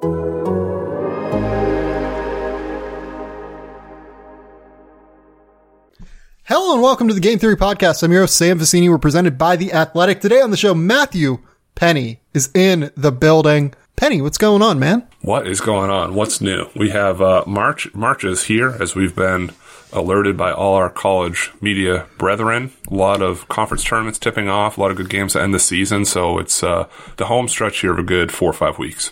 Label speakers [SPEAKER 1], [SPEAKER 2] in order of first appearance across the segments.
[SPEAKER 1] Hello and welcome to the Game Theory Podcast. I'm your host, Sam Vecenie. We're presented by The Athletic. Today on the show, Matthew Penny is in the building. Penny, what's going on, man?
[SPEAKER 2] What is going on? What's new? We have uh, March marches here as we've been alerted by all our college media brethren. A lot of conference tournaments tipping off, a lot of good games to end the season. So it's uh, the home stretch here of a good four or five weeks.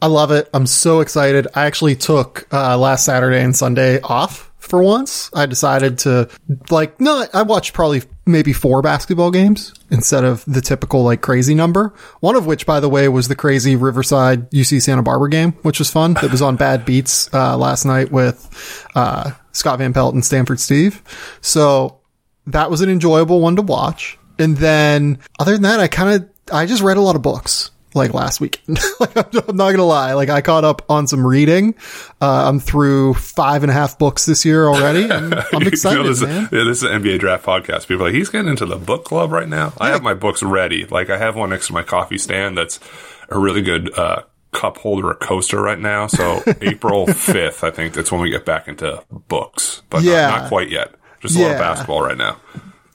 [SPEAKER 1] I love it. I'm so excited. I actually took uh, last Saturday and Sunday off for once. I decided to like no, I watched probably maybe four basketball games instead of the typical like crazy number. One of which, by the way, was the crazy Riverside UC Santa Barbara game, which was fun. It was on Bad Beats uh, last night with uh, Scott Van Pelt and Stanford Steve. So that was an enjoyable one to watch. And then other than that, I kind of I just read a lot of books like last week. like, I'm not gonna lie. Like I caught up on some reading. Uh, I'm through five and a half books this year already. I'm, I'm excited,
[SPEAKER 2] you know, this,
[SPEAKER 1] man.
[SPEAKER 2] Yeah, this is an NBA draft podcast. People are like, he's getting into the book club right now. I have my books ready. Like I have one next to my coffee stand that's a really good, uh, cup holder, a coaster right now. So April 5th, I think that's when we get back into books, but
[SPEAKER 1] Yeah.
[SPEAKER 2] not, not quite yet. Just a lot of basketball right now.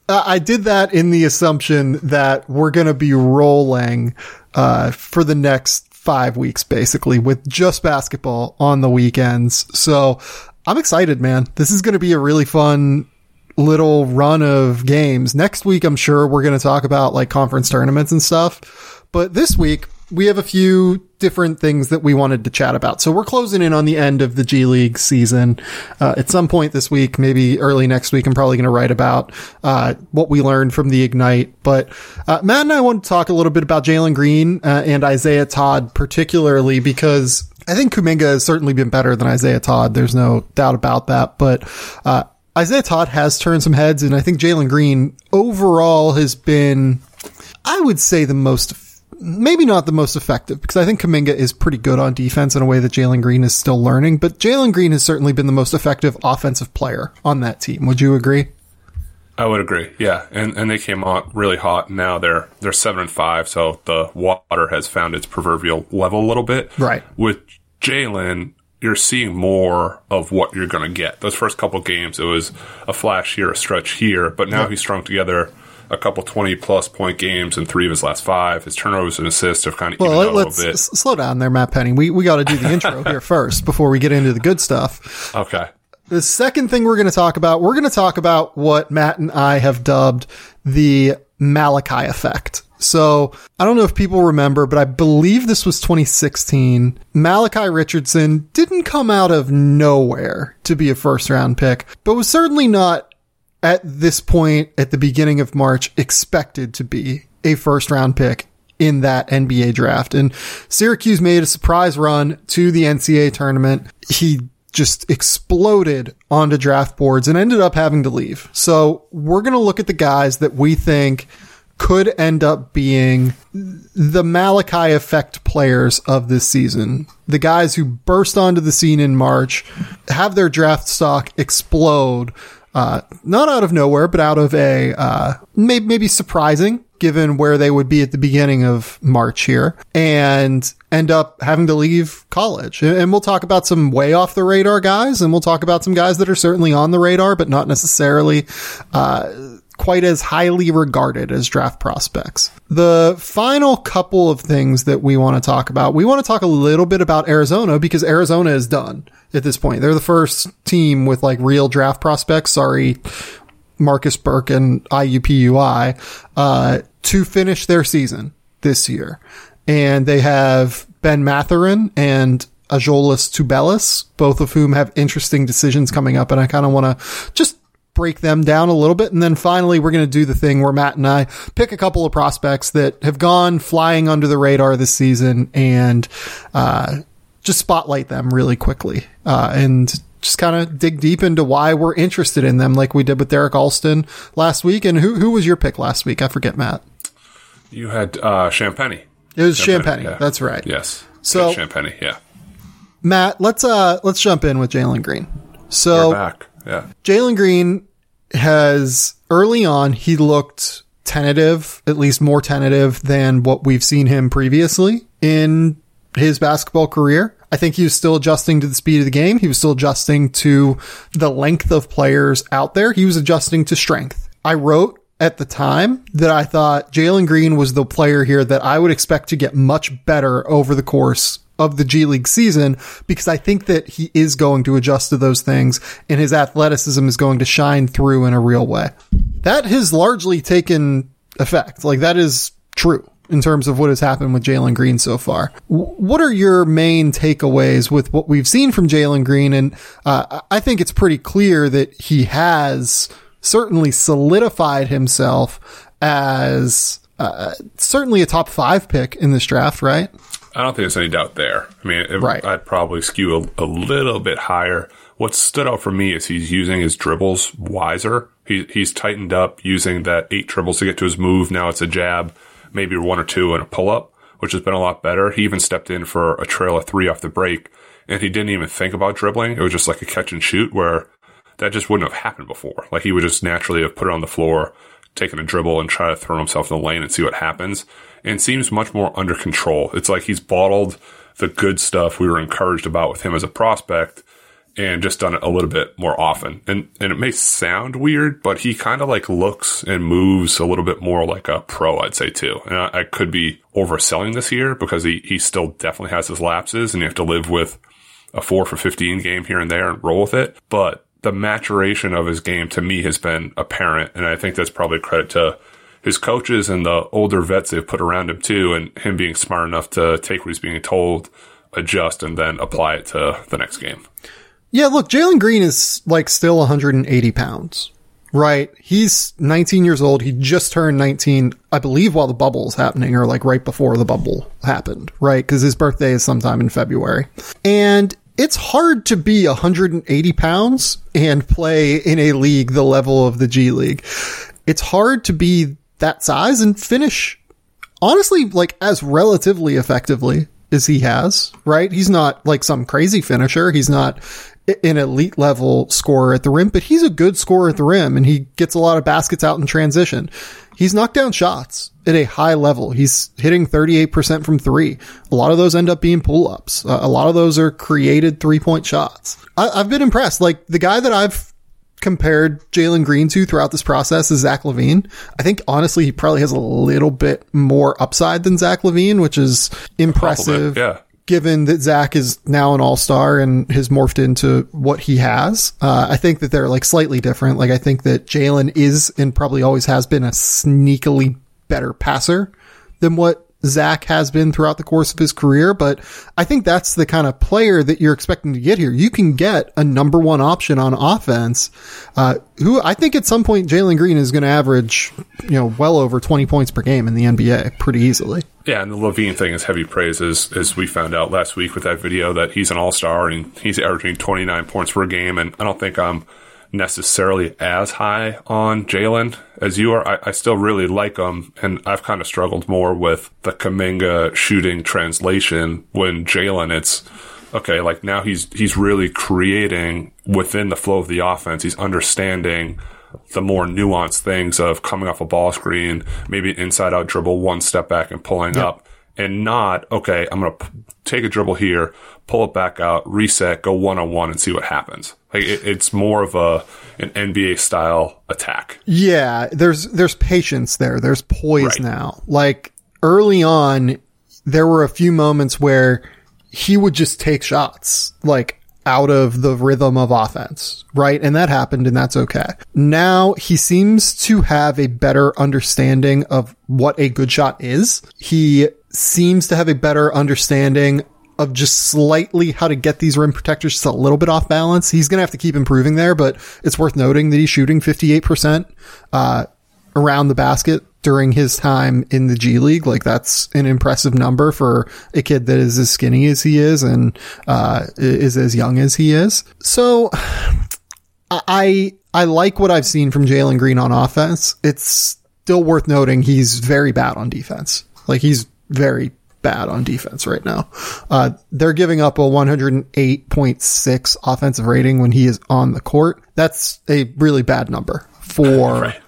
[SPEAKER 1] Uh, I did that in the assumption that we're going to be rolling uh, for the next five weeks, basically, with just basketball on the weekends. So I'm excited, man. This is going to be a really fun little run of games. Next week, I'm sure we're going to talk about like conference tournaments and stuff. But this week, we have a few different things that we wanted to chat about. So we're closing in on the end of the G League season. Uh, at some point this week, maybe early next week, I'm probably going to write about uh, what we learned from the Ignite. But uh, Matt and I want to talk a little bit about Jalen Green uh, and Isaiah Todd, particularly because I think Kuminga has certainly been better than Isaiah Todd. There's no doubt about that. But uh, Isaiah Todd has turned some heads, and I think Jalen Green overall has been, I would say, the most maybe not the most effective because I think Kuminga is pretty good on defense in a way that Jalen Green is still learning, but Jalen Green has certainly been the most effective offensive player on that team. Would you agree?
[SPEAKER 2] I would agree. Yeah, and and they came out really hot. Now they're they're seven and five, so the water has found its proverbial level a little bit.
[SPEAKER 1] Right.
[SPEAKER 2] With Jalen, you're seeing more of what you're going to get. Those first couple games, it was a flash here, a stretch here, but now he's strung together a couple twenty plus point games in three of his last five. His turnovers and assists have kind of
[SPEAKER 1] Well,
[SPEAKER 2] a
[SPEAKER 1] let's
[SPEAKER 2] little bit.
[SPEAKER 1] s- slow down there, Matt Penny. We we got to do the intro here first before we get into the good stuff.
[SPEAKER 2] Okay.
[SPEAKER 1] The second thing we're going to talk about, we're going to talk about what Matt and I have dubbed the Malachi effect. So I don't know if people remember, but I believe this was 2016. Malachi Richardson didn't come out of nowhere to be a first round pick, but was certainly not at this point at the beginning of March expected to be a first round pick in that NBA draft. And Syracuse made a surprise run to the NCAA tournament. He just exploded onto draft boards and ended up having to leave. So we're going to look at the guys that we think could end up being the Malachi effect players of this season. The guys who burst onto the scene in March, have their draft stock explode, uh, not out of nowhere, but out of a, uh, maybe, maybe surprising given where they would be at the beginning of March here and end up having to leave college. And and we'll talk about some way off the radar guys and we'll talk about some guys that are certainly on the radar, but not necessarily, uh, quite as highly regarded as draft prospects. The final couple of things that we want to talk about, we want to talk a little bit about Arizona because Arizona is done at this point. They're the first team with like real draft prospects. Sorry, Marcus Burk and IUPUI, uh, to finish their season this year. And they have Ben Mathurin and Azuolas Tubelis, both of whom have interesting decisions coming up. And I kind of want to just break them down a little bit. And then finally, we're going to do the thing where Matt and I pick a couple of prospects that have gone flying under the radar this season and, uh, just spotlight them really quickly uh, and just kind of dig deep into why we're interested in them, like we did with Derrick Alston last week. And who who was your pick last week? I forget, Matt.
[SPEAKER 2] You had uh, Champagnie.
[SPEAKER 1] It was Champagnie.
[SPEAKER 2] yeah.
[SPEAKER 1] That's right.
[SPEAKER 2] Yes.
[SPEAKER 1] So-
[SPEAKER 2] Good Champagnie. Yeah.
[SPEAKER 1] Matt, let's uh let's jump in with Jalen Green.
[SPEAKER 2] We're
[SPEAKER 1] So
[SPEAKER 2] back. Yeah.
[SPEAKER 1] Jalen Green has early on he looked tentative, at least more tentative than what we've seen him previously in his basketball career. I think he was still adjusting to the speed of the game. He was still adjusting to the length of players out there. He was adjusting to strength. I wrote at the time that I thought Jalen Green was the player here that I would expect to get much better over the course of the G League season because I think that he is going to adjust to those things and his athleticism is going to shine through in a real way. That has largely taken effect. Like that is true in terms of what has happened with Jalen Green so far. What are your main takeaways with what we've seen from Jalen Green? And uh, I think it's pretty clear that he has certainly solidified himself as uh, certainly a top five pick in this draft, right?
[SPEAKER 2] I don't think there's any doubt there. I mean, it,
[SPEAKER 1] Right.
[SPEAKER 2] I'd probably skew a, a little bit higher. What stood out for me is he's using his dribbles wiser. He, he's tightened up using that eight dribbles to get to his move. Now it's a jab, maybe one or two in a pull up, which has been a lot better. He even stepped in for a trail of three off the break and he didn't even think about dribbling. It was just like a catch and shoot where that just wouldn't have happened before. Like he would just naturally have put it on the floor, taken a dribble and try to throw himself in the lane and see what happens. And seems much more under control. It's like he's bottled the good stuff we were encouraged about with him as a prospect and just done it a little bit more often. And and it may sound weird, but he kind of like looks and moves a little bit more like a pro, I'd say too. And I, I could be overselling this here because he he still definitely has his lapses, and you have to live with a four for fifteen game here and there and roll with it. But the maturation of his game to me has been apparent, and I think that's probably credit to his coaches and the older vets they've put around him too, and him being smart enough to take what he's being told, adjust, and then apply it to the next game.
[SPEAKER 1] Yeah, look, Jalen Green is like still 180 pounds, right? He's 19 years old. He just turned 19, I believe, while the bubble is happening, or like right before the bubble happened, right? Because his birthday is sometime in February. And it's hard to be 180 pounds and play in a league the level of the G League. It's hard to be that size and finish honestly like as relatively effectively as he has, right? He's not like some crazy finisher. He's not an elite level scorer at the rim, but he's a good scorer at the rim and he gets a lot of baskets out in transition. He's knocked down shots at a high level. He's hitting 38% from three. A lot of those end up being pull ups. Uh, a lot of those are created three point shots. I, I've been impressed. Like the guy that I've compared Jalen Green to throughout this process is Zach LaVine. I think honestly he probably has a little bit more upside than Zach LaVine, which is impressive.
[SPEAKER 2] yeah.
[SPEAKER 1] Given that Zach is now an all star and has morphed into what he has, uh, I think that they're like slightly different. Like I think that Jalen is and probably always has been a sneakily better passer than what Zach has been throughout the course of his career, but I think that's the kind of player that you're expecting to get here. You can get a number one option on offense, uh, who I think at some point Jalen Green is going to average, you know, well over 20 points per game in the NBA pretty easily.
[SPEAKER 2] Yeah, and the LaVine thing is heavy praise, as, as we found out last week with that video that he's an all star and he's averaging 29 points per game. And I don't think I'm necessarily as high on Jalen as you are. I, I still really like him, and I've kind of struggled more with the Kuminga shooting translation when Jalen, it's okay, like now he's he's really creating within the flow of the offense. He's understanding the more nuanced things of coming off a ball screen, maybe an inside out dribble, one step back and pulling up, and not, okay, I'm going to p- take a dribble here, pull it back out, reset, go one on one and see what happens. Like it, it's more of a, an NBA style attack.
[SPEAKER 1] Yeah, there's there's patience there. There's poise
[SPEAKER 2] Right.
[SPEAKER 1] now. Like early on, there were a few moments where he would just take shots like out of the rhythm of offense, right? And that happened and that's okay. Now he seems to have a better understanding of what a good shot is. He seems to have a better understanding of just slightly how to get these rim protectors just a little bit off balance. He's going to have to keep improving there, but it's worth noting that he's shooting 58%, uh, around the basket during his time in the G League. Like that's an impressive number for a kid that is as skinny as he is and uh, is as young as he is. So I I like what I've seen from Jalen Green on offense. It's still worth noting he's very bad on defense. Like he's very bad on defense right now. Uh, they're giving up a 108.6 offensive rating when he is on the court. That's a really bad number for right.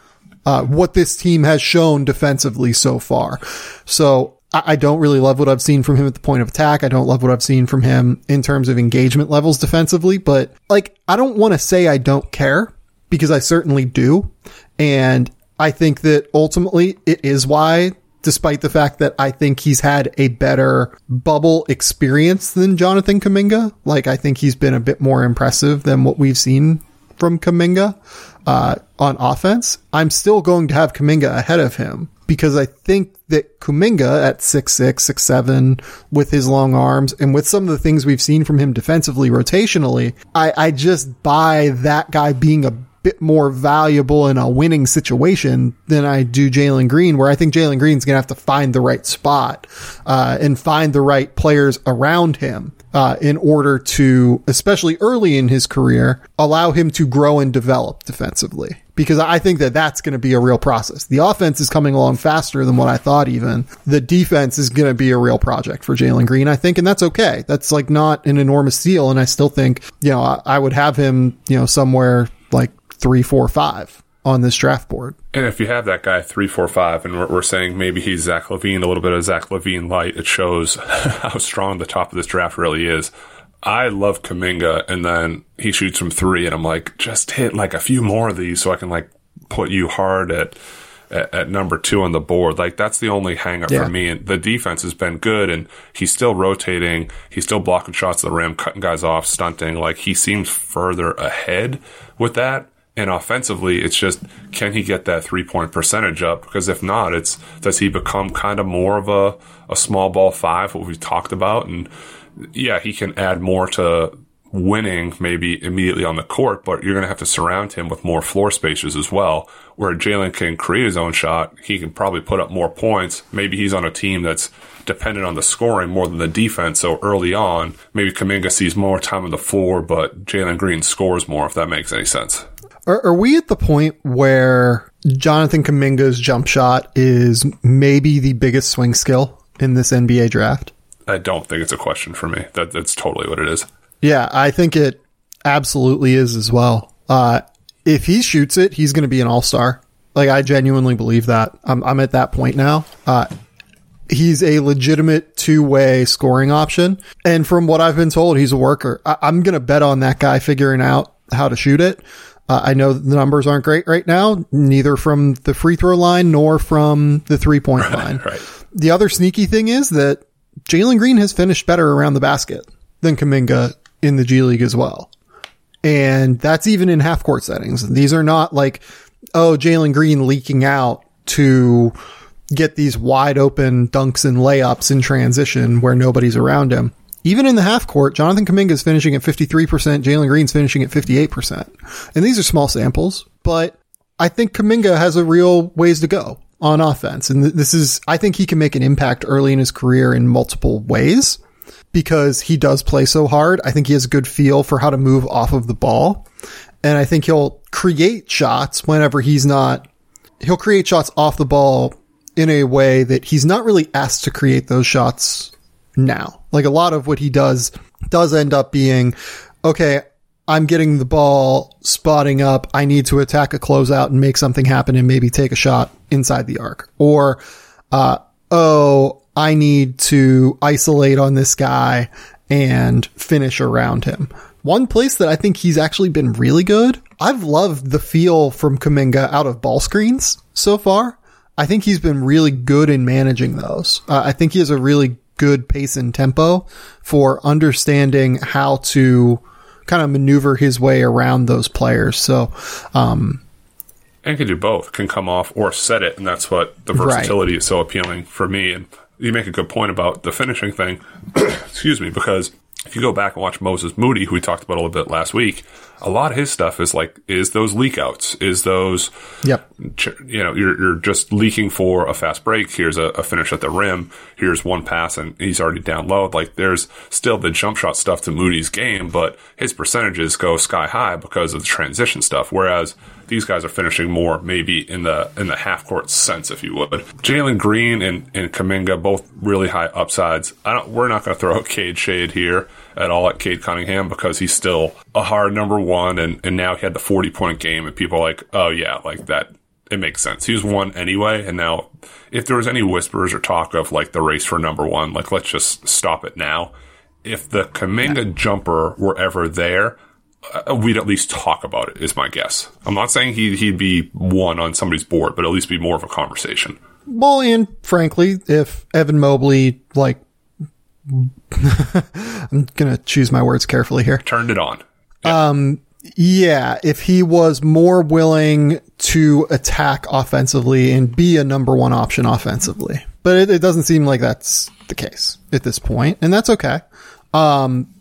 [SPEAKER 1] Uh, what this team has shown defensively so far. So I, don't really love what I've seen from him at the point of attack. I don't love what I've seen from him in terms of engagement levels defensively, but like, I don't want to say I don't care because I certainly do. And I think that ultimately it is why despite the fact that I think he's had a better bubble experience than Jonathan Kuminga. Like, I think he's been a bit more impressive than what we've seen from Kuminga uh, on offense. I'm still going to have Kuminga ahead of him because I think that Kuminga at 6'6, 6'7 with his long arms and with some of the things we've seen from him defensively, rotationally, I, I just buy that guy being a bit more valuable in a winning situation than I do Jalen Green, where I think Jalen Green's going to have to find the right spot uh, and find the right players around him. Uh, in order to, especially early in his career, allow him to grow and develop defensively. Because I think that that's going to be a real process. The offense is coming along faster than what I thought even. The defense is going to be a real project for Jalen Green, I think, and that's okay. That's like not an enormous deal. And I still think, you know, I, I would have him, you know, somewhere like three, four, five on this draft board.
[SPEAKER 2] And if you have that guy three, four, five, and we're, we're saying maybe he's Zach LaVine, a little bit of Zach LaVine light, it shows how strong the top of this draft really is. I love Kuminga, and then he shoots from three, and I'm like, just hit like a few more of these so I can like put you hard at at, at number two on the board. Like that's the only hangup yeah. for me. And the defense has been good, and he's still rotating. He's still blocking shots at the rim, cutting guys off, stunting. Like he seems further ahead with that. And offensively, it's just can he get that three point percentage up? Because if not, it's does he become kind of more of a, a small ball five, what we've talked about? And yeah, he can add more to winning maybe immediately on the court, but you're going to have to surround him with more floor spaces as well. Where Jalen can create his own shot, he can probably put up more points. Maybe he's on a team that's dependent on the scoring more than the defense. So early on, maybe Kuminga sees more time on the floor, but Jalen Green scores more, if that makes any sense.
[SPEAKER 1] Are, are we at the point where Jonathan Kuminga's jump shot is maybe the biggest swing skill in this NBA draft?
[SPEAKER 2] I don't think it's a question for me. That that's totally what it is.
[SPEAKER 1] Yeah, I think it absolutely is as well. Uh, if he shoots it, he's going to be an all star. Like I genuinely believe that. I'm, I'm at that point now. Uh, he's a legitimate two way scoring option. And from what I've been told, he's a worker. I, am going to bet on that guy figuring out how to shoot it. Uh, I know the numbers aren't great right now, neither from the free throw line nor from the three point line.
[SPEAKER 2] right.
[SPEAKER 1] The other sneaky thing is that Jalen Green has finished better around the basket than Kuminga in the G League as well. And that's even in half court settings. These are not like, oh, Jalen Green leaking out to get these wide open dunks and layups in transition where nobody's around him. Even in the half court, Jonathan Kuminga is finishing at 53%, Jalen Green's finishing at 58%. And these are small samples, but I think Kuminga has a real ways to go on offense. And this is, I think he can make an impact early in his career in multiple ways because he does play so hard. I think he has a good feel for how to move off of the ball. And I think he'll create shots whenever he's not, he'll create shots off the ball in a way that he's not really asked to create those shots now. Like a lot of what he does does end up being, okay, I'm getting the ball spotting up. I need to attack a closeout and make something happen and maybe take a shot inside the arc. Or, uh, oh, I need to isolate on this guy and finish around him. One place that I think he's actually been really good. I've loved the feel from Kuminga out of ball screens so far. I think he's been really good in managing those. Uh, I think he has a really good pace and tempo for understanding how to kind of maneuver his way around those players. So, um,
[SPEAKER 2] and can do both, can come off or set it, and that's what the versatility right. is so appealing for me. And you make a good point about the finishing thing. Excuse me, because if you go back and watch Moses Moody, who we talked about a little bit last week, a lot of his stuff is like, is those leak outs, is those,
[SPEAKER 1] Yep.
[SPEAKER 2] you know, you're, you're just leaking for a fast break. Here's a, a finish at the rim. Here's one pass and he's already down low. Like there's still the jump shot stuff to Moody's game, but his percentages go sky high because of the transition stuff. Whereas these guys are finishing more maybe in the, in the half court sense, if you would. Jalen Green and, and Kuminga, both really high upsides. I don't, we're not going to throw a Cade shade here at all at Cade Cunningham because he's still a hard number one and, and now he had the 40 point game and people are like, oh yeah, like that, it makes sense. He was one anyway. And now if there was any whispers or talk of like the race for number one, like let's just stop it now. If the Kuminga jumper were ever there, uh, we'd at least talk about it is my guess. I'm not saying he'd, he'd be one on somebody's board, but at least be more of a conversation.
[SPEAKER 1] Well, and frankly, if Evan Mobley, like, I'm going to choose my words carefully here.
[SPEAKER 2] Turned it on.
[SPEAKER 1] Yeah, if he was more willing to attack offensively and be a number one option offensively. But it, it doesn't seem like that's the case at this point, and that's okay. Um,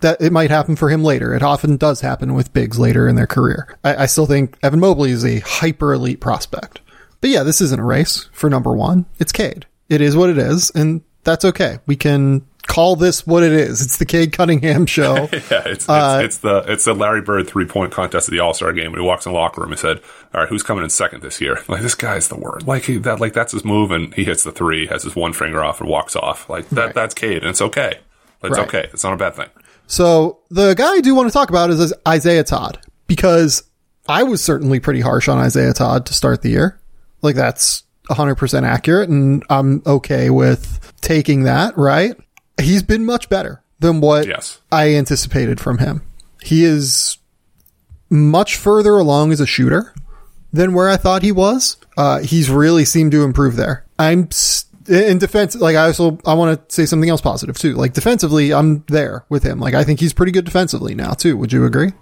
[SPEAKER 1] that it might happen for him later. It often does happen with bigs later in their career. I, I still think Evan Mobley is a hyper elite prospect. But yeah, this isn't a race for number one. It's Cade. It is what it is, and that's okay. We can call this what it is. It's the Cade Cunningham show.
[SPEAKER 2] Yeah, it's, it's, uh, it's the it's the Larry Bird three point contest at the All Star game. When he walks in the locker room, he said, "All right, who's coming in second this year?" Like this guy's the word. Like he, that, like that's his move, and he hits the three, has his one finger off, and walks off. Like that.
[SPEAKER 1] Right.
[SPEAKER 2] That's Cade, and it's okay. It's
[SPEAKER 1] Right.
[SPEAKER 2] okay. It's not a bad thing.
[SPEAKER 1] So the guy I do want to talk about is Isaiah Todd because I was certainly pretty harsh on Isaiah Todd to start the year. Like that's 100% accurate and I'm okay with taking that, right? He's been much better than what
[SPEAKER 2] Yes.
[SPEAKER 1] I anticipated from him. He is much further along as a shooter than where I thought he was. Uh, he's really seemed to improve there. I'm in defense. Like I also, I want to say something else positive too. Like defensively, I'm there with him. Like I think he's pretty good defensively now too. Would you agree?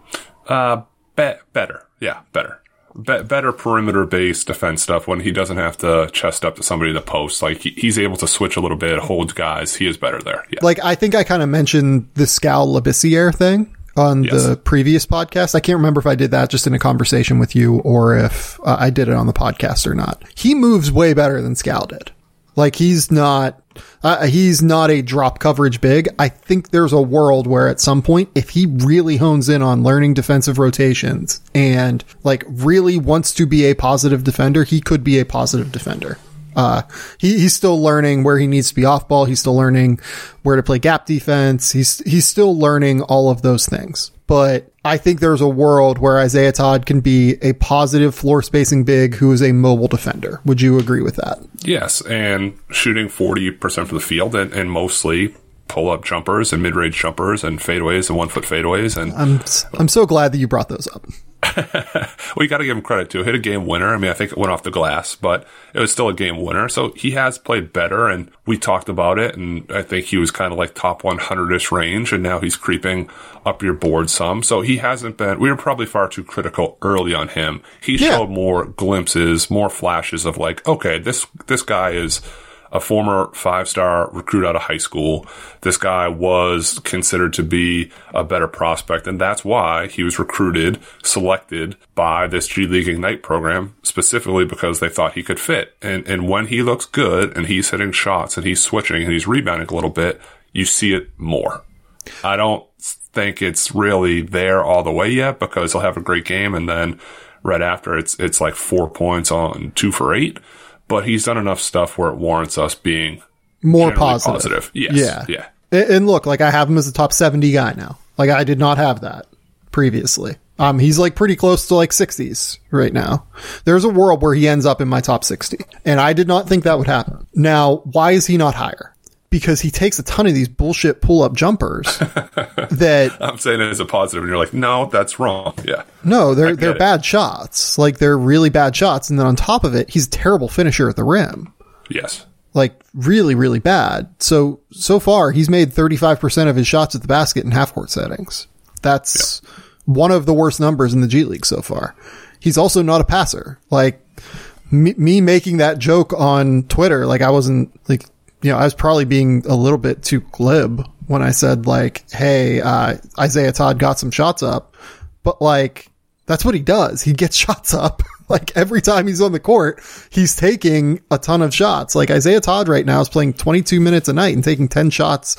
[SPEAKER 2] Uh, be- better. Yeah, better. Be- better perimeter based defense stuff when he doesn't have to chest up to somebody in the post. Like he, he's able to switch a little bit, hold guys. He is better there. Yeah.
[SPEAKER 1] Like I think I kind of mentioned the Skal Labissiere thing on
[SPEAKER 2] Yes.
[SPEAKER 1] the previous podcast. I can't remember if I did that just in a conversation with you or if uh, I did it on the podcast or not. He moves way better than Skal did. Like he's not, uh, he's not a drop coverage big. I think there's a world where at some point, if he really hones in on learning defensive rotations and like really wants to be a positive defender, he could be a positive defender. Uh, he, he's still learning where he needs to be off ball. He's still learning where to play gap defense. He's, he's still learning all of those things. But I think there's a world where Isaiah Todd can be a positive floor spacing big who is a mobile defender. Would you agree with that?
[SPEAKER 2] Yes, and shooting 40% from the field and, and mostly pull up jumpers and mid range jumpers and fadeaways and one foot fadeaways. And
[SPEAKER 1] I'm, I'm so glad that you brought those up.
[SPEAKER 2] well, you got to give him credit too. Hit a game winner. I mean, I think it went off the glass, but it was still a game winner. So he has played better, and we talked about it. And I think he was kind of like top 100 ish range, and now he's creeping up your board some. So he hasn't been. We were probably far too critical early on him. He
[SPEAKER 1] Yeah.
[SPEAKER 2] showed more glimpses, more flashes of like, okay, this this guy is a former five star recruit out of high school. This guy was considered to be a better prospect, and that's why he was recruited, selected by this G League Ignite program, specifically because they thought he could fit. And and when he looks good and he's hitting shots and he's switching and he's rebounding a little bit, you see it more. I don't think it's really there all the way yet because he'll have a great game and then right after it's it's like four points on two for eight. But he's done enough stuff where it warrants us being
[SPEAKER 1] More positive.
[SPEAKER 2] positive. Yes.
[SPEAKER 1] Yeah.
[SPEAKER 2] Yeah.
[SPEAKER 1] And, look, like I have him as a top 70 guy now. Like I did not have that previously. Um, he's like pretty close to like 60s right now. There's a world where he ends up in my top 60. And I did not think that would happen. Now, why is he not higher? Because he takes a ton of these bullshit pull up jumpers that
[SPEAKER 2] I'm saying it as a positive, and you're like, no, that's wrong. Yeah.
[SPEAKER 1] no, they're, they're
[SPEAKER 2] it.
[SPEAKER 1] bad shots. Like they're really bad shots. And then on top of it, he's a terrible finisher at the rim.
[SPEAKER 2] Yes.
[SPEAKER 1] like really, really bad. So, so far he's made 35% of his shots at the basket in half court settings. That's one of the worst numbers in the G League so far. He's also not a passer. Like me, me making that joke on Twitter, like I wasn't like, you know, I was probably being a little bit too glib when I said like, "Hey, uh, Isaiah Todd got some shots up," but like that's what he does. He gets shots up. like every time he's on the court, he's taking a ton of shots. Like Isaiah Todd right now is playing 22 minutes a night and taking 10 shots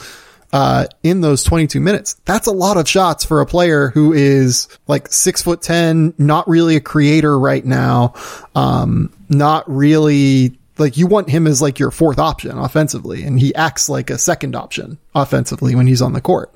[SPEAKER 1] uh, in those 22 minutes. That's a lot of shots for a player who is like six foot 10, not really a creator right now. Um, not really like you want him as like your fourth option offensively and he acts like a second option offensively when he's on the court.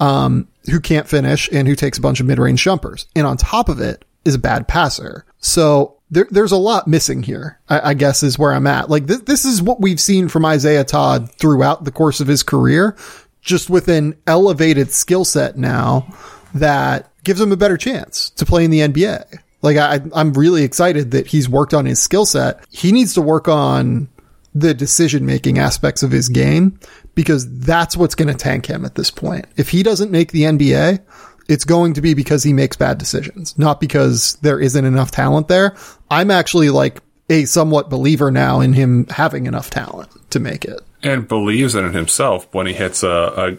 [SPEAKER 1] Um, who can't finish and who takes a bunch of mid-range jumpers. And on top of it is a bad passer. So there, there's a lot missing here, I, I, guess is where I'm at. Like th- this is what we've seen from Isaiah Todd throughout the course of his career just with an elevated skill set now that gives him a better chance to play in the NBA. Like I, I'm really excited that he's worked on his skill set. He needs to work on the decision making aspects of his game because that's what's going to tank him at this point. If he doesn't make the NBA, it's going to be because he makes bad decisions, not because there isn't enough talent there. I'm actually like a somewhat believer now in him having enough talent to make it
[SPEAKER 2] and believes in it himself when he hits a,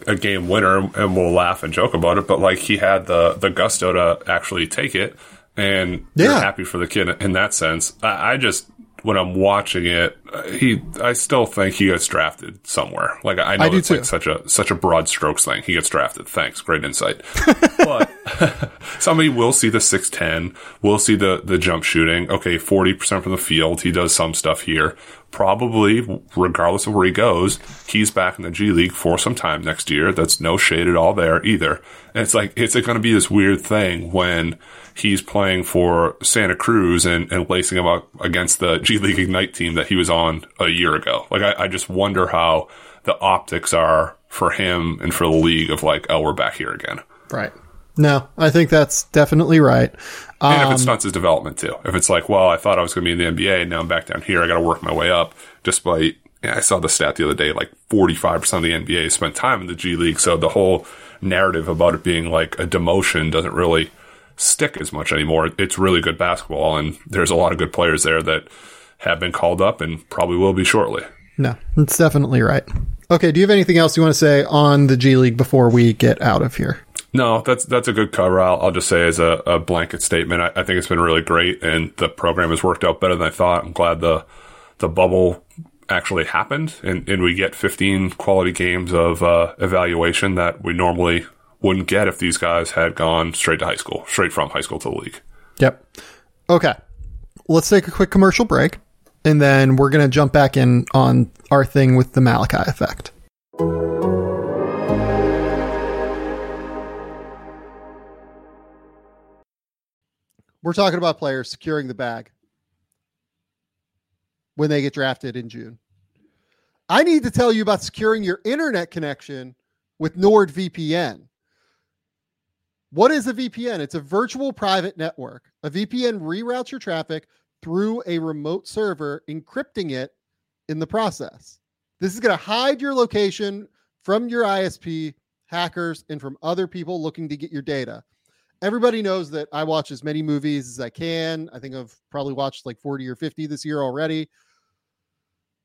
[SPEAKER 2] a, a, game winner and we'll laugh and joke about it but like he had the the gusto to actually take it and yeah. you're happy for the kid in that sense I, I just when I'm watching it, he I still think he gets drafted somewhere. Like I know I it's like such a such a broad strokes thing. He gets drafted. Thanks, great insight. but somebody will see the six ten, will see the the jump shooting. Okay, forty percent from the field. He does some stuff here. Probably, regardless of where he goes, he's back in the G League for some time next year. That's no shade at all there either. And it's like it's going to be this weird thing when he's playing for Santa Cruz and, and lacing him up against the G League Ignite team that he was on a year ago. Like, I, I just wonder how the optics are for him and for the league of like, oh, we're back here again.
[SPEAKER 1] Right. No, I think that's definitely right.
[SPEAKER 2] Um, and if it um, stunts his development too. If it's like, well, I thought I was going to be in the NBA, and now I'm back down here. I got to work my way up. Despite, yeah, I saw the stat the other day, like 45% of the NBA spent time in the G League. So the whole narrative about it being like a demotion doesn't really stick as much anymore. It's really good basketball, and there's a lot of good players there that have been called up and probably will be shortly.
[SPEAKER 1] No, it's definitely right. Okay, do you have anything else you want to say on the G League before we get out of here?
[SPEAKER 2] No, that's that's a good cover. I'll, I'll just say as a, a blanket statement, I, I, think it's been really great, and the program has worked out better than I thought. I'm glad the the bubble actually happened, and, and we get 15 quality games of uh, evaluation that we normally wouldn't get if these guys had gone straight to high school, straight from high school to the league.
[SPEAKER 1] Yep. Okay. Let's take a quick commercial break, and then we're going to jump back in on our thing with the Malachi effect. We're talking about players securing the bag when they get drafted in June. I need to tell you about securing your internet connection with NordVPN. What is a VPN? It's a virtual private network. A VPN reroutes your traffic through a remote server, encrypting it in the process. This is going to hide your location from your ISP, hackers, and from other people looking to get your data. Everybody knows that I watch as many movies as I can. I think I've probably watched like 40 or 50 this year already.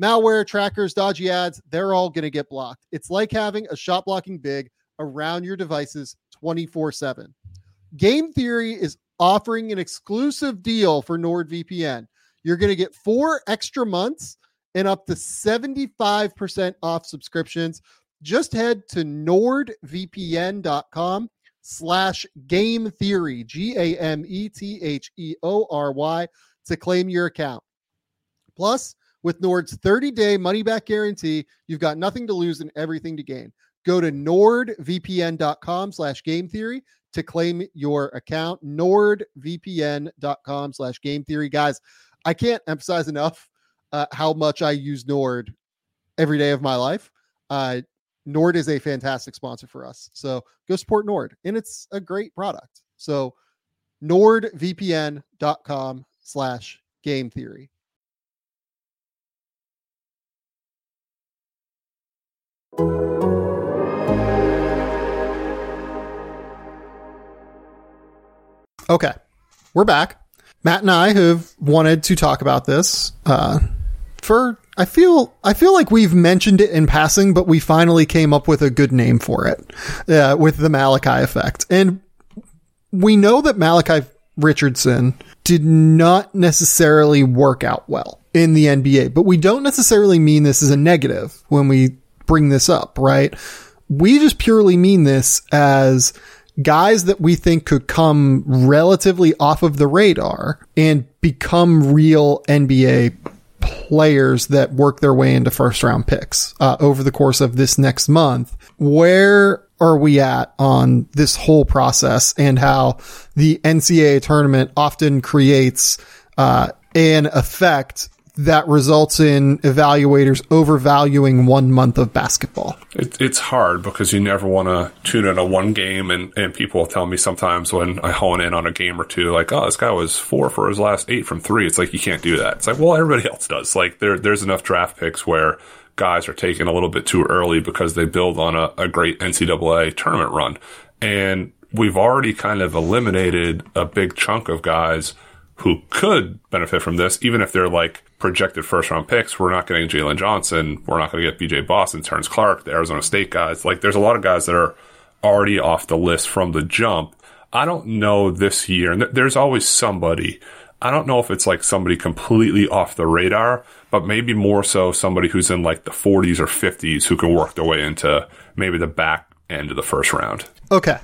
[SPEAKER 1] malware, trackers, dodgy ads, they're all going to get blocked. It's like having a shot blocking big around your devices 24 7. Game Theory is offering an exclusive deal for NordVPN. You're going to get four extra months and up to 75% off subscriptions. Just head to nordvpn.com slash game theory, G A M E T H E O R Y, to claim your account. Plus, with Nord's 30 day money back guarantee, you've got nothing to lose and everything to gain. Go to nordvpn.com slash game theory to claim your account. nordvpn.com slash game theory. Guys, I can't emphasize enough uh, how much I use Nord every day of my life. Uh, Nord is a fantastic sponsor for us. So go support Nord, and it's a great product. So nordvpn.com slash game theory. Okay, we're back. Matt and I have wanted to talk about this uh, for. I feel I feel like we've mentioned it in passing, but we finally came up with a good name for it uh, with the Malachi effect, and we know that Malachi Richardson did not necessarily work out well in the NBA, but we don't necessarily mean this as a negative when we bring this up, right? We just purely mean this as guys that we think could come relatively off of the radar and become real NBA players that work their way into first round picks uh, over the course of this next month. Where are we at on this whole process and how the NCAA tournament often creates uh, an effect that results in evaluators overvaluing one month of basketball.
[SPEAKER 2] It, it's hard because you never want to tune in a one game, and, and people tell me sometimes when I hone in on a game or two, like, oh, this guy was four for his last eight from three. It's like you can't do that. It's like, well, everybody else does. Like there, there's enough draft picks where guys are taken a little bit too early because they build on a, a great NCAA tournament run, and we've already kind of eliminated a big chunk of guys who could benefit from this, even if they're like projected first round picks. We're not getting Jalen Johnson. We're not going to get BJ Boston, Terrence Clarke, the Arizona State guys. Like there's a lot of guys that are already off the list from the jump. I don't know this year, and th- there's always somebody. I don't know if it's like somebody completely off the radar, but maybe more so somebody who's in like the 40s or 50s who can work their way into maybe the back end of the first round.
[SPEAKER 1] Okay.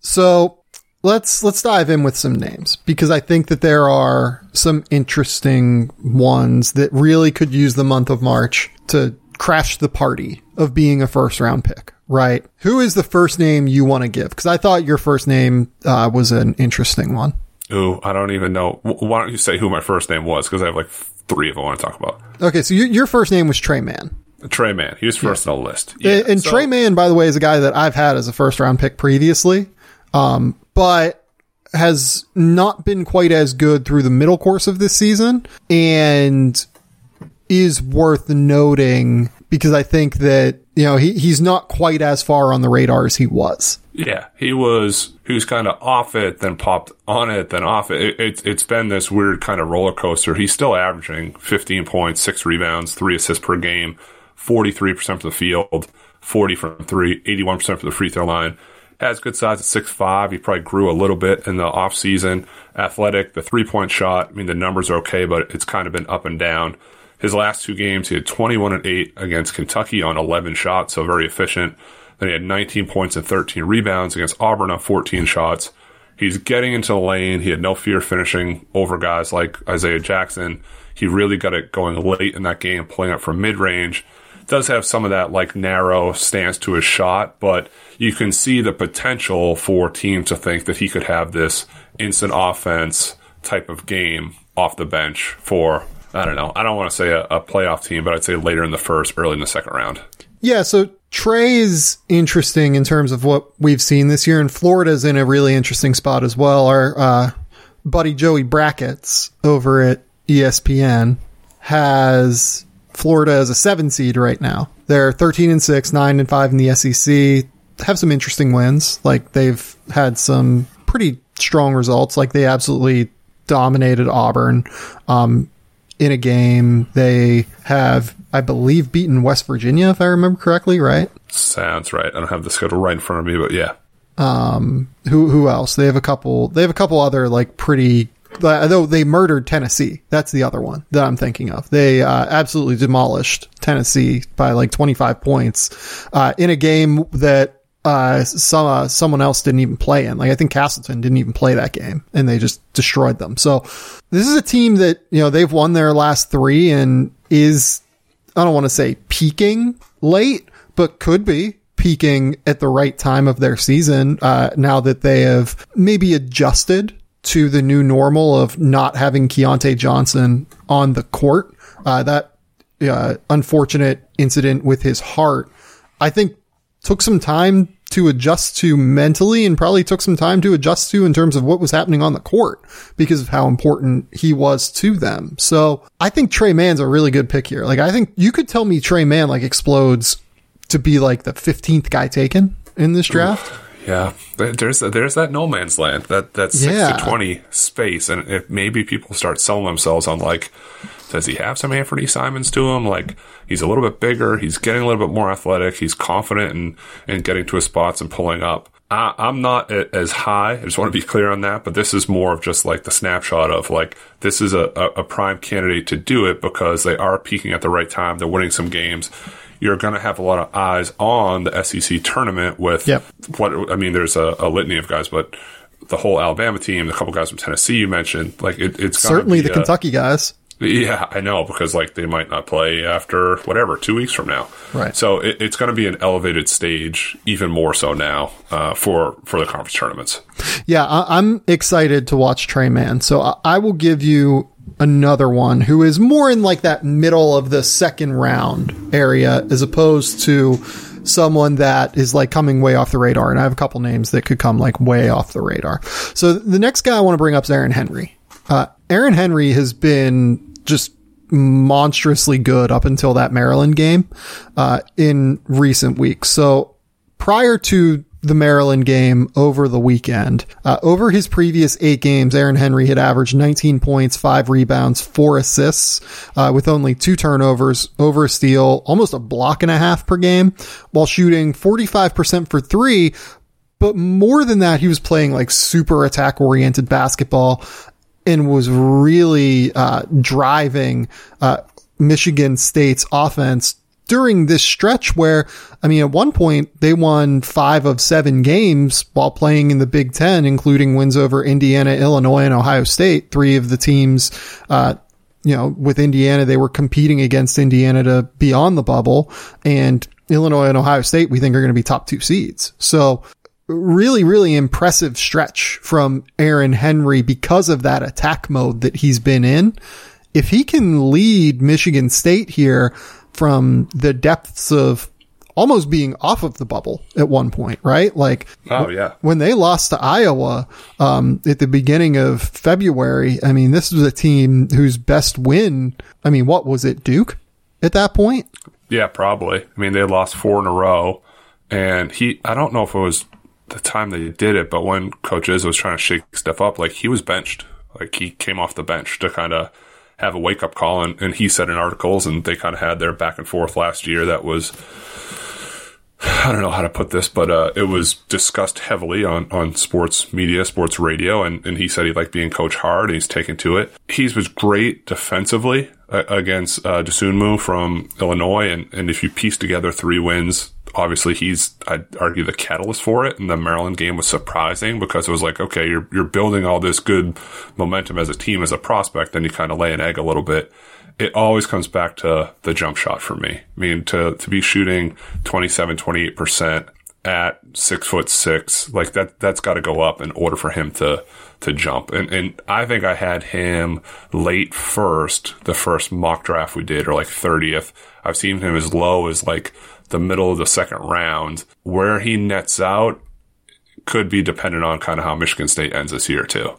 [SPEAKER 1] So let's let's dive in with some names because I think that there are some interesting ones that really could use the month of March to crash the party of being a first round pick. Right? Who is the first name you want to give? Because I thought your first name uh, was an interesting one.
[SPEAKER 2] Ooh, I don't even know. Why don't you say who my first name was? Because I have like three of them I want to talk about.
[SPEAKER 1] Okay, so your, your first name was Tre Mann.
[SPEAKER 2] Tre Mann. He was first yeah. on the list.
[SPEAKER 1] Yeah, and, and so. Tre Mann, by the way, is a guy that I've had as a first round pick previously. Um, but has not been quite as good through the middle course of this season and is worth noting because I think that, you know, he, he's not quite as far on the radar as he was.
[SPEAKER 2] Yeah, he was, he was kind of off it, then popped on it, then off it. it, it it's been this weird kind of roller coaster. He's still averaging 15 points, six rebounds, three assists per game, 43% from the field, 40 from three, 81% from the free throw line has good size at six five. He probably grew a little bit in the off season. Athletic, the three point shot. I mean, the numbers are okay, but it's kind of been up and down. His last two games, he had 21 and 8 against Kentucky on 11 shots, so very efficient. Then he had 19 points and 13 rebounds against Auburn on 14 shots. He's getting into the lane. He had no fear finishing over guys like Isaiah Jackson. He really got it going late in that game, playing up from mid range does have some of that like narrow stance to his shot, but you can see the potential for teams to think that he could have this instant offense type of game off the bench for I don't know. I don't want to say a, a playoff team, but I'd say later in the first, early in the second round.
[SPEAKER 1] Yeah, so Tre is interesting in terms of what we've seen this year, and Florida's in a really interesting spot as well. Our uh, buddy Joey Brackets over at ESPN has Florida as a seven seed right now. They're 13 and six, nine and five in the SEC. Have some interesting wins. Like they've had some pretty strong results. Like they absolutely dominated Auburn um, in a game. They have, I believe, beaten West Virginia, if I remember correctly. Right?
[SPEAKER 2] Sounds right. I don't have the schedule right in front of me, but yeah.
[SPEAKER 1] Um, who who else? They have a couple. They have a couple other like pretty though they murdered Tennessee. That's the other one that I'm thinking of. They uh, absolutely demolished Tennessee by like 25 points uh, in a game that uh, some uh, someone else didn't even play in. Like I think Castleton didn't even play that game, and they just destroyed them. So this is a team that you know they've won their last three and is I don't want to say peaking late, but could be peaking at the right time of their season. Uh, now that they have maybe adjusted to the new normal of not having Keyontae Johnson on the court. Uh, that uh, unfortunate incident with his heart, I think took some time to adjust to mentally and probably took some time to adjust to in terms of what was happening on the court because of how important he was to them. So I think Tre Mann's a really good pick here. Like I think you could tell me Tre Mann like explodes to be like the 15th guy taken in this draft.
[SPEAKER 2] Yeah, there's there's that no man's land that that six yeah. to twenty space, and if maybe people start selling themselves on like, does he have some Anfernee Simons to him? Like he's a little bit bigger, he's getting a little bit more athletic, he's confident in in getting to his spots and pulling up. I, am not as high. I just want to be clear on that, but this is more of just like the snapshot of like this is a, a prime candidate to do it because they are peaking at the right time. They're winning some games you're going to have a lot of eyes on the SEC tournament with
[SPEAKER 1] yep.
[SPEAKER 2] what I mean. There's a, a, litany of guys, but the whole Alabama team, the couple guys from Tennessee you mentioned, like it, it's
[SPEAKER 1] certainly the a, Kentucky guys.
[SPEAKER 2] Yeah, I know because like they might not play after whatever two weeks from now.
[SPEAKER 1] Right.
[SPEAKER 2] So it, it's going to be an elevated stage, even more so now uh, for for the conference tournaments.
[SPEAKER 1] Yeah, I, am excited to watch Tre Mann. So I, I will give you another one who is more in like that middle of the second round area as opposed to someone that is like coming way off the radar. And I have a couple names that could come like way off the radar. So the next guy I want to bring up is Aaron Henry. Uh, Aaron Henry has been just monstrously good up until that Maryland game uh, in recent weeks. So prior to the Maryland game over the weekend. Uh, over his previous eight games, Aaron Henry had averaged 19 points, five rebounds, four assists, uh, with only two turnovers, over a steal, almost a block and a half per game, while shooting 45% for three. But more than that, he was playing like super attack oriented basketball and was really uh, driving uh, Michigan State's offense during this stretch where, I mean, at one point they won five of seven games while playing in the Big Ten, including wins over Indiana, Illinois, and Ohio State. Three of the teams, uh, you know, with Indiana, they were competing against Indiana to be on the bubble and Illinois and Ohio State, we think are going to be top two seeds. So really, really impressive stretch from Aaron Henry because of that attack mode that he's been in. If he can lead Michigan State here, from the depths of almost being off of the bubble at one point, right? Like,
[SPEAKER 2] oh yeah,
[SPEAKER 1] when they lost to Iowa um, at the beginning of February, I mean, this was a team whose best win. I mean, what was it, Duke, at that point?
[SPEAKER 2] Yeah, probably. I mean, they lost four in a row, and he. I don't know if it was the time they did it, but when Coach Izzo was trying to shake stuff up, like he was benched. Like he came off the bench to kind of have a wake up call. And, and he said in articles, and they kind of had their back and forth last year that was. I don't know how to put this, but uh, it was discussed heavily on, on sports media, sports radio, and, and he said he liked being coach hard and he's taken to it. He was great defensively uh, against uh, Dosunmu from Illinois, and, and if you piece together three wins obviously he's I'd argue the catalyst for it. And the Maryland game was surprising because it was like, okay, you're you're building all this good momentum as a team as a prospect, then you kind of lay an egg a little bit. It always comes back to the jump shot for me. I mean, to to be shooting 27, 28 percent at six foot six, like that that's got to go up in order for him to to jump. And and I think I had him late first, the first mock draft we did, or like thirtieth. I've seen him as low as like the middle of the second round. Where he nets out could be dependent on kind of how Michigan State ends this year too.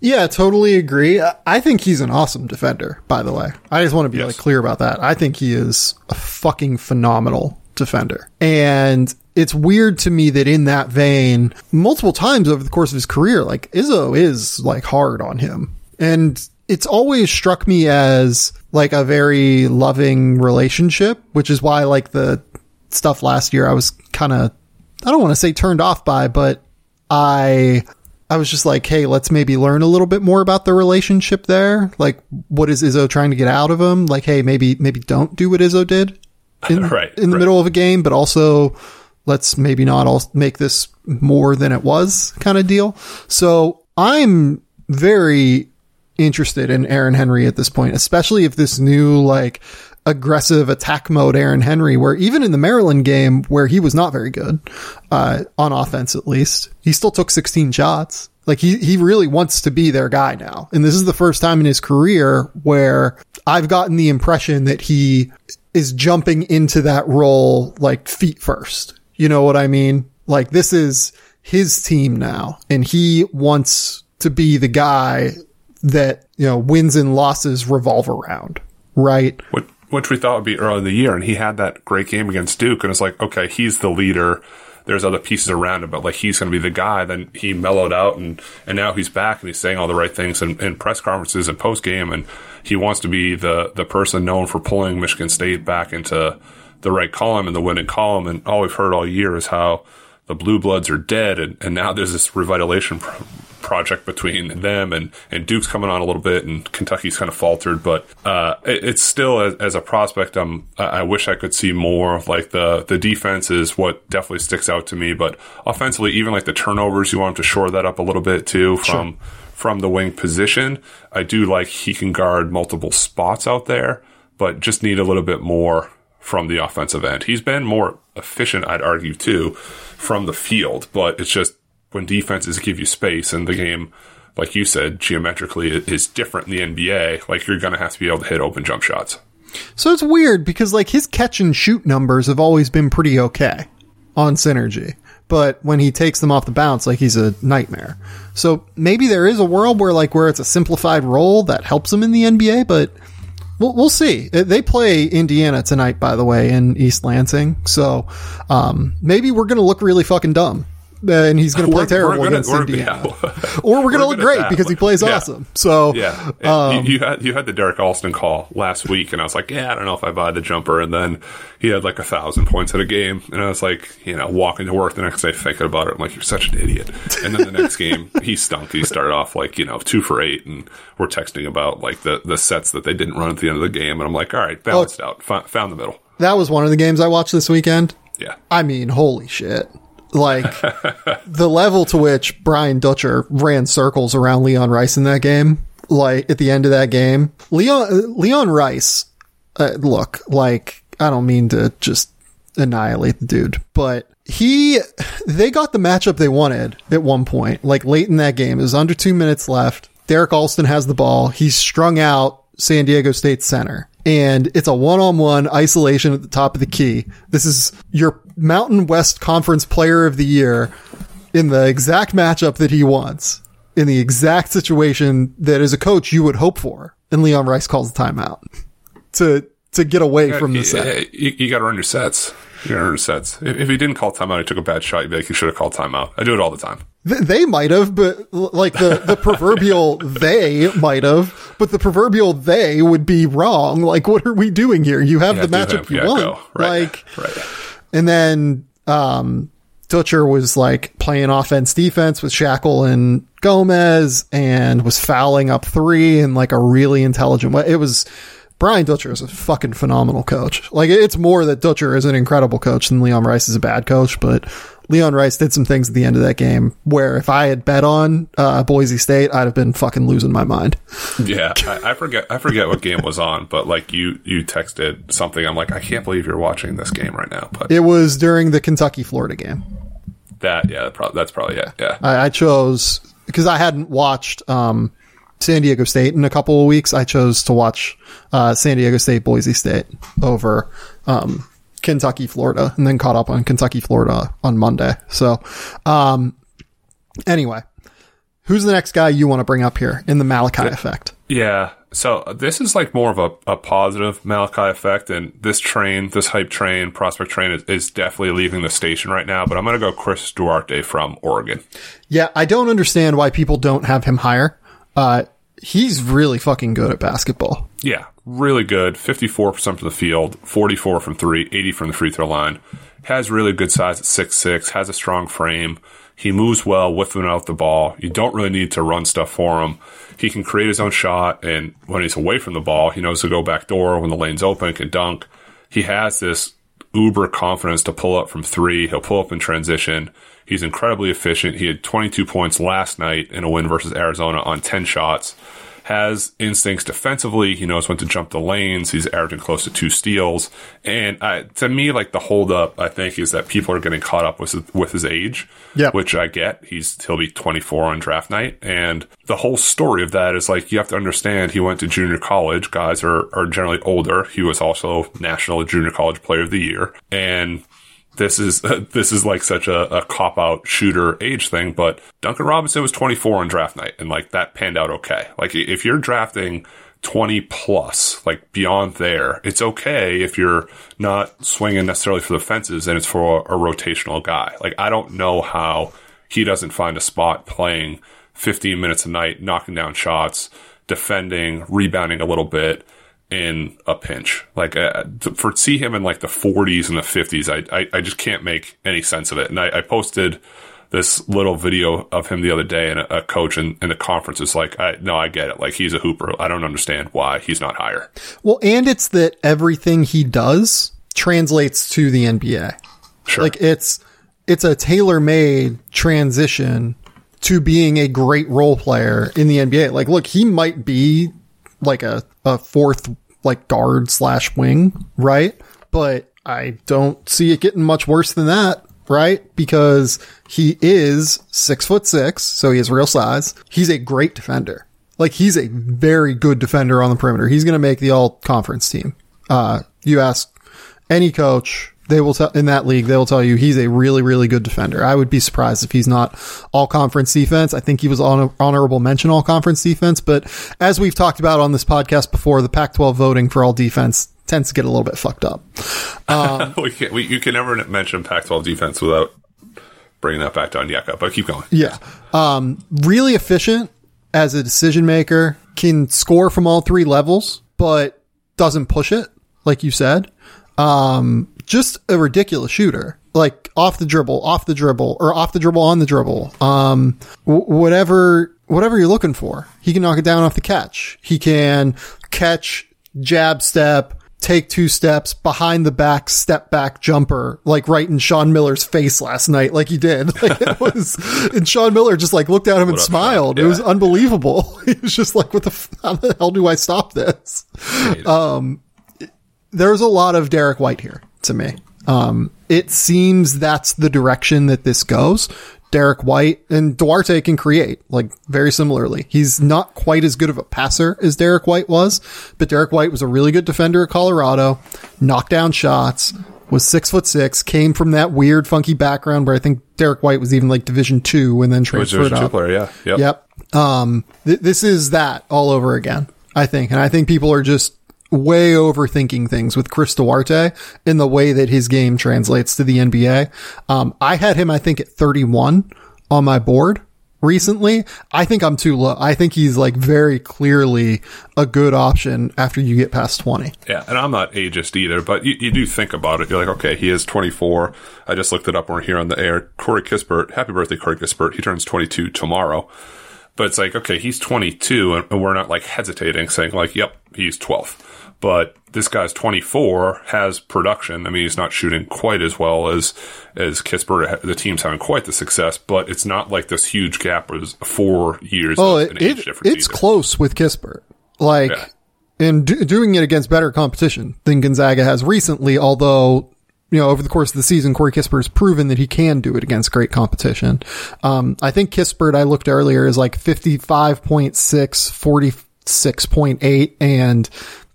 [SPEAKER 1] Yeah, totally agree. I think he's an awesome defender, by the way. I just want to be yes. like clear about that. I think he is a fucking phenomenal defender. And it's weird to me that in that vein, multiple times over the course of his career, like Izzo is like hard on him. And it's always struck me as like a very loving relationship, which is why like the stuff last year I was kind of I don't want to say turned off by, but I I was just like, hey, let's maybe learn a little bit more about the relationship there. Like, what is Izzo trying to get out of him? Like, hey, maybe maybe don't do what Izzo did in,
[SPEAKER 2] right,
[SPEAKER 1] in the
[SPEAKER 2] right.
[SPEAKER 1] middle of a game, but also let's maybe not all make this more than it was kind of deal. So I'm very interested in Aaron Henry at this point, especially if this new like aggressive attack mode Aaron Henry, where even in the Maryland game where he was not very good, uh, on offense at least, he still took 16 shots. Like he, he really wants to be their guy now. And this is the first time in his career where I've gotten the impression that he is jumping into that role like feet first. You know what I mean? Like this is his team now and he wants to be the guy that, you know, wins and losses revolve around. Right.
[SPEAKER 2] What, which we thought would be early in the year. And he had that great game against Duke. And it's like, okay, he's the leader. There's other pieces around him, but like he's going to be the guy. Then he mellowed out and, and now he's back and he's saying all the right things in, in press conferences and post game. And he wants to be the, the person known for pulling Michigan State back into the right column and the winning column. And all we've heard all year is how the blue bloods are dead. And, and now there's this revitalization project between them and, and Duke's coming on a little bit and Kentucky's kind of faltered, but, uh, it, it's still as, as, a prospect, I'm, I wish I could see more like the, the defense is what definitely sticks out to me, but offensively, even like the turnovers, you want him to shore that up a little bit too from, sure. from the wing position. I do like he can guard multiple spots out there, but just need a little bit more from the offensive end. He's been more efficient, I'd argue too, from the field, but it's just when defenses give you space and the game, like you said, geometrically is different in the NBA, like you're going to have to be able to hit open jump shots.
[SPEAKER 1] So it's weird because like his catch and shoot numbers have always been pretty okay on synergy. But when he takes them off the bounce, like he's a nightmare. So maybe there is a world where like where it's a simplified role that helps him in the NBA, but we'll, we'll see. They play Indiana tonight, by the way, in East Lansing. So, um, maybe we're going to look really fucking dumb and he's going to play terrible gonna, against Indiana. Yeah. or we're going to look great because he plays yeah. awesome. So
[SPEAKER 2] yeah, um, you, you, had you had the Derrick Alston call last week, and I was like, yeah, I don't know if I buy the jumper. And then he had like a thousand points at a game, and I was like, you know, walking to work the next day thinking about it, I'm like, you're such an idiot. And then the next game, he stunk. He started off like you know two for eight, and we're texting about like the the sets that they didn't run at the end of the game, and I'm like, all right, balanced oh, out, F- found the middle.
[SPEAKER 1] That was one of the games I watched this weekend.
[SPEAKER 2] Yeah,
[SPEAKER 1] I mean, holy shit like the level to which Brian Dutcher ran circles around Leon Rice in that game, like at the end of that game, Leon Leon Rice. Uh, look, like I don't mean to just annihilate the dude, but he they got the matchup they wanted at one point, like late in that game. It was under two minutes left. Derrick Alston has the ball. He's strung out San Diego State center and it's a one-on-one isolation at the top of the key. This is your Mountain West Conference Player of the Year in the exact matchup that he wants, in the exact situation that as a coach you would hope for. And Leon Rice calls the timeout to to get away from the set.
[SPEAKER 2] You, you got to run your sets. You got to run your sets. If, if he didn't call timeout, he took a bad shot. You'd be like, he should have called timeout. I do it all the time.
[SPEAKER 1] They might have, but like the, the proverbial they might have, but the proverbial they would be wrong. Like, what are we doing here? You have yeah, the matchup you yeah, want. Right. Like, right. And then, um, Dutcher was like playing offense defense with Schakel and Gomez and was fouling up three in like a really intelligent way. It was, Brian Dutcher is a fucking phenomenal coach. Like it's more that Dutcher is an incredible coach than Leon Rice is a bad coach, but Leon Rice did some things at the end of that game where if I had bet on uh, Boise State, I'd have been fucking losing my mind.
[SPEAKER 2] Yeah, I, I, forget I forget what game was on, but like you you texted something. I'm like, I can't believe you're watching this game right now. But
[SPEAKER 1] it was during the Kentucky Florida game.
[SPEAKER 2] That yeah, that's probably yeah yeah.
[SPEAKER 1] I, I chose because I hadn't watched um, San Diego State in a couple of weeks. I chose to watch uh, San Diego State Boise State over um, Kentucky, Florida, and then caught up on Kentucky, Florida on Monday. So, um, anyway, who's the next guy you want to bring up here in the Malachi yeah. effect?
[SPEAKER 2] Yeah. So this is like more of a, a positive Malachi effect, and this train, this hype train, prospect train, is, is definitely leaving the station right now. But I'm going to go Chris Duarte from Oregon.
[SPEAKER 1] Yeah, I don't understand why people don't have him higher. Uh, he's really fucking good at basketball.
[SPEAKER 2] Yeah, really good. 54% from the field, 44 from three, 80 from the free throw line. Has really good size at six six. has a strong frame. He moves well with and without the ball. You don't really need to run stuff for him. He can create his own shot, and when he's away from the ball, he knows to go back door when the lane's open, can dunk. He has this uber confidence to pull up from three. He'll pull up in transition. He's incredibly efficient. He had 22 points last night in a win versus Arizona on 10 shots has instincts defensively. He knows when to jump the lanes. He's averaging close to two steals. And uh, to me, like the holdup, I think, is that people are getting caught up with with his age,
[SPEAKER 1] Yep.
[SPEAKER 2] which I get. He's he'll be 24 on draft night, and the whole story of that is like you have to understand. He went to junior college. Guys are are generally older. He was also national junior college player of the year, and this is this is like such a, a cop out shooter age thing, but Duncan Robinson was 24 on draft night, and like that panned out okay. Like if you're drafting 20 plus, like beyond there, it's okay if you're not swinging necessarily for the fences and it's for a, a rotational guy. Like I don't know how he doesn't find a spot playing 15 minutes a night, knocking down shots, defending, rebounding a little bit in a pinch. Like uh, to, for see him in like the 40s and the 50s, I, I, I just can't make any sense of it. And I, I posted this little video of him the other day, and a, a coach in, in the conference is like, I, "No, I get it. Like he's a hooper. I don't understand why he's not higher."
[SPEAKER 1] Well, and it's that everything he does translates to the NBA.
[SPEAKER 2] Sure.
[SPEAKER 1] Like it's it's a tailor-made transition to being a great role player in the NBA. Like, look, he might be like a, a fourth like guard slash wing, right? But I don't see it getting much worse than that, right? Because he is six foot six, so he has real size. He's a great defender. Like he's a very good defender on the perimeter. He's going to make the all conference team. Uh, you ask any coach, they will tell in that league, they will tell you he's a really, really good defender. I would be surprised if he's not all conference defense. I think he was on honorable mention all conference defense, but as we've talked about on this podcast before, the Pac 12 voting for all defense tends to get a little bit fucked up.
[SPEAKER 2] we can, we, you can never mention Pac-12 defense without bringing that back down Yeka, but keep going.
[SPEAKER 1] Yeah. Um, really efficient as a decision maker, can score from all three levels, but doesn't push it, like you said. Um, just a ridiculous shooter. Like off the dribble, off the dribble, or off the dribble on the dribble. Um, w- whatever, whatever you're looking for, he can knock it down off the catch. He can catch, jab step, take two steps behind the back, step back jumper, like right in Sean Miller's face last night, like he did. Like it was, and Sean Miller just like looked at him and
[SPEAKER 2] up,
[SPEAKER 1] smiled.
[SPEAKER 2] Sean?
[SPEAKER 1] It was unbelievable. He was just like, what the, f- how the hell do I stop this? Um, there's a lot of Derrick White here to me. Um, it seems that's the direction that this goes. Derrick White and Duarte can create like very similarly. He's not quite as good of a passer as Derrick White was, but Derrick White was a really good defender at Colorado, knocked down shots, was six foot six, came from that weird funky background where I think Derrick White was even like division two and then transferred up.
[SPEAKER 2] player, yeah, yep.
[SPEAKER 1] Yep. Um, th- this is that all over again, I think. And I think people are just way overthinking things with Chris Duarte in the way that his game translates to the NBA. Um, I had him, I think, at 31 on my board recently. I think I'm too low. I think he's like very clearly a good option after you get past 20.
[SPEAKER 2] Yeah, and I'm not ageist either, but you, you do think about it. You're like, okay, he is 24. I just looked it up we're here on the air. Corey Kispert, happy birthday, Corey Kispert. He turns 22 tomorrow. But it's like, okay, he's 22, and, and we're not like hesitating, saying like, yep, he's 12. But this guy's 24, has production. I mean, he's not shooting quite as well as as Kispert. The team's having quite the success, but it's not like this huge gap was four years
[SPEAKER 1] Oh,
[SPEAKER 2] of
[SPEAKER 1] it,
[SPEAKER 2] an age
[SPEAKER 1] it-
[SPEAKER 2] difference.
[SPEAKER 1] it's
[SPEAKER 2] either.
[SPEAKER 1] close with Kispert. Like,
[SPEAKER 2] Yeah.
[SPEAKER 1] and do, doing it against better competition than Gonzaga has recently, although, you know, over the course of the season, Corey Kispert has proven that he can do it against great competition. Um, I think Kispert, I looked earlier, is like 55.6, 46.8, and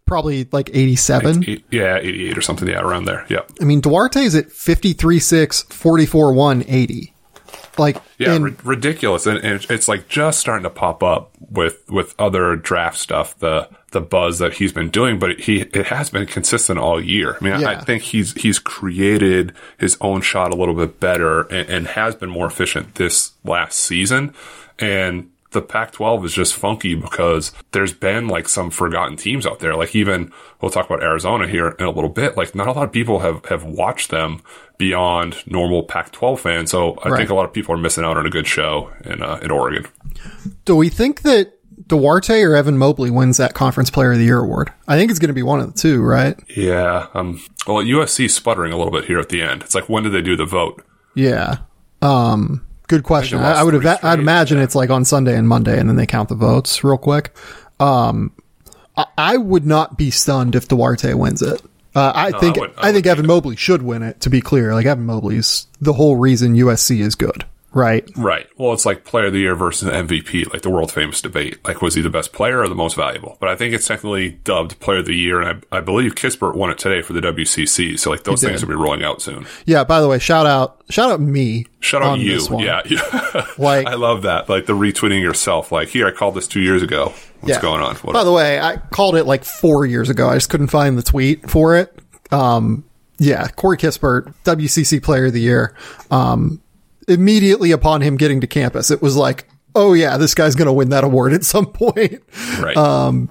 [SPEAKER 1] probably like 87.
[SPEAKER 2] Eight- yeah, 88 or something. Yeah, around there. Yep.
[SPEAKER 1] I mean, Duarte's at 53.6, 44.1, 80. Like,
[SPEAKER 2] Yeah,
[SPEAKER 1] and-
[SPEAKER 2] ri- ridiculous, and, and it's like just starting to pop up with with other draft stuff. The the buzz that he's been doing, but he it has been consistent all year. I mean, I, I think he's he's created his own shot a little bit better and, and has been more efficient this last season. And the Pac-12 is just funky because there's been like some forgotten teams out there. Like even we'll talk about Arizona here in a little bit. Like not a lot of people have have watched them beyond normal Pac-12 fans. So I
[SPEAKER 1] Right.
[SPEAKER 2] think a lot of people are missing out on a good show in uh, in Oregon.
[SPEAKER 1] do we think that Duarte or Evan Mobley wins that Conference Player of the Year award. I think it's going to be one of the two, right?
[SPEAKER 2] Yeah. Um, well, USC sputtering a little bit here at the end. It's like, when did they do the vote?
[SPEAKER 1] Yeah. Um, good question. I, I would have. I'd imagine it's like on Sunday and Monday, and then they count the votes real quick. Um, I, I would not be stunned if Duarte wins it. Uh, I think
[SPEAKER 2] I would- I
[SPEAKER 1] I, think Evan Mobley should win it. To be clear, like Evan Mobley's the whole reason USC is good, right?
[SPEAKER 2] Right. Well, it's like player of the year versus MVP, like the world famous debate. Like, was he the best player or the most valuable? But I think it's technically dubbed player of the year, and I, I believe Kispert won it today for the WCC. So, like, those things will be rolling out soon.
[SPEAKER 1] Yeah. By the way, shout out, shout out me.
[SPEAKER 2] Shout out you. Yeah.
[SPEAKER 1] Like-
[SPEAKER 2] I love that. Like, the retweeting yourself. Like, here, I called this two years ago. What's
[SPEAKER 1] Yeah.
[SPEAKER 2] going on? What
[SPEAKER 1] By the way, I called it like four years ago. I just couldn't find the tweet for it. Um, yeah, Corey Kispert, WCC Player of the Year. Um, immediately upon him getting to campus, it was like, oh yeah, this guy's going to win that award at some point.
[SPEAKER 2] right.
[SPEAKER 1] um,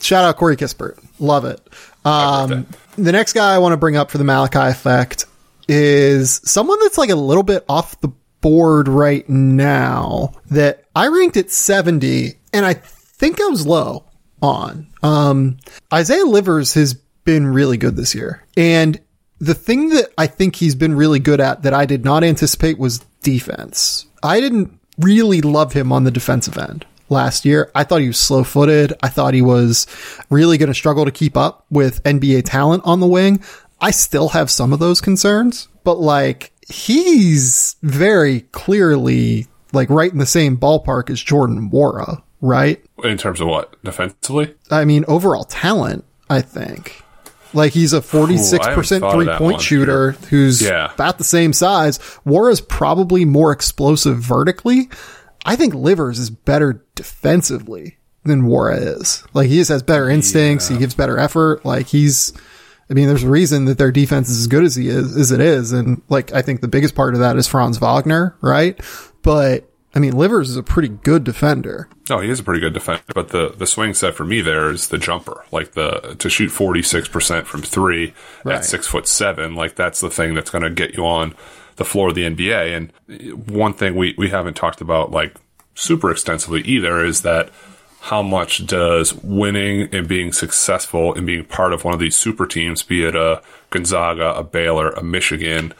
[SPEAKER 1] Shout out Corey Kispert. Love it. Um, the next guy I want to bring up for the Malachi effect is someone that's like a little bit off the board right now that I ranked at 70 and I think I was low on. Um, Isaiah Livers has been really good this year. And the thing that I think he's been really good at that I did not anticipate was defense. I didn't really love him on the defensive end last year. I thought he was slow footed. I thought he was really going to struggle to keep up with NBA talent on the wing. I still have some of those concerns, but like he's very clearly like right in the same ballpark as Jordan Nwora, right?
[SPEAKER 2] In terms of what? Defensively?
[SPEAKER 1] I mean, overall talent, I think. Like he's a 46%
[SPEAKER 2] thought of
[SPEAKER 1] three point shooter who's
[SPEAKER 2] Yeah.
[SPEAKER 1] about the same size. Nwora's probably more explosive vertically. I think Livers is better defensively than Nwora is. Like he just has better instincts. He gives better effort. Like he's, I mean, there's a reason that their defense is as good as he is, as it is. And like, I think the biggest part of that is Franz Wagner, right? But I mean, Livers is a pretty good defender.
[SPEAKER 2] No, he is a pretty good defender, but the the swing set for me there is the jumper, like the to shoot forty six percent from three
[SPEAKER 1] Right.
[SPEAKER 2] at six foot seven, like that's the thing that's going to get you on the floor of the NBA. And one thing we we haven't talked about like super extensively either is that how much does winning and being successful and being part of one of these super teams, be it a Gonzaga, a Baylor, a Michigan,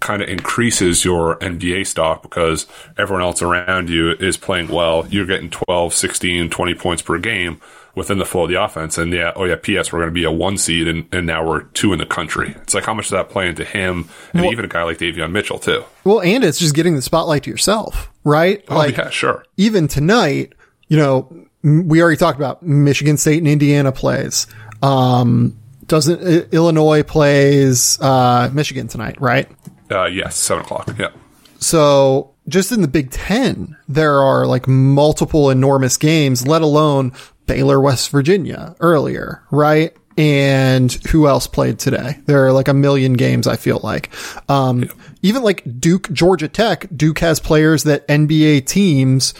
[SPEAKER 2] kind of increases your NBA stock because everyone else around you is playing well. You're getting 12, 16, 20 points per game within the flow of the offense. And yeah, oh yeah, PS, we're going to be a one seed and, and now we're two in the country. It's like how much does that play into him and even a guy like Davion Mitchell too?
[SPEAKER 1] Well, and it's just getting the spotlight to yourself, right?
[SPEAKER 2] Oh yeah, sure.
[SPEAKER 1] even tonight, you know, we already talked about Michigan State and Indiana plays. Um, doesn't Illinois plays uh, Michigan tonight, right?
[SPEAKER 2] Uh, yes, seven o'clock. Yeah.
[SPEAKER 1] So just in the Big Ten, there are like multiple enormous games, let alone Baylor, West Virginia earlier, right? And who else played today? There are like a million games, I feel like. Um, even like Duke, Georgia Tech, Duke has players that NBA teams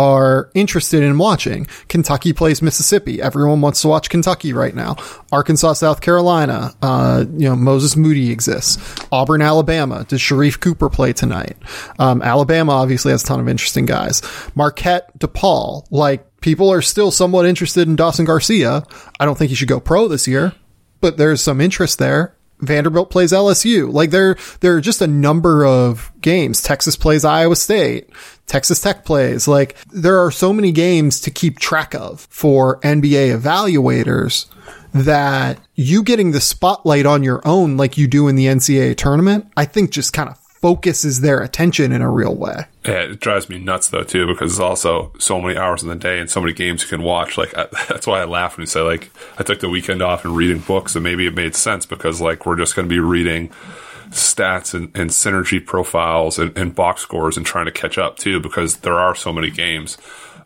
[SPEAKER 1] are interested in watching. Kentucky plays Mississippi. Everyone wants to watch Kentucky right now. Arkansas, South Carolina. Uh, you know, Moses Moody exists. Auburn, Alabama. Does Sharife Cooper play tonight? Um, Alabama obviously has a ton of interesting guys. Marquette, DePaul. Like, people are still somewhat interested in Dawson Garcia. I don't think he should go pro this year, but there's some interest there. Vanderbilt plays LSU. Like there, there are just a number of games. Texas plays Iowa State. Texas Tech plays. Like there are so many games to keep track of for NBA evaluators that you getting the spotlight on your own, like you do in the NCAA tournament, I think just kind of focuses their attention in a real way.
[SPEAKER 2] Yeah, it drives me nuts though too because there's also so many hours in the day and so many games you can watch. Like I, that's why I laugh when you say like I took the weekend off and reading books, and maybe it made sense because like we're just going to be reading stats and, and synergy profiles and, and box scores and trying to catch up too because there are so many games.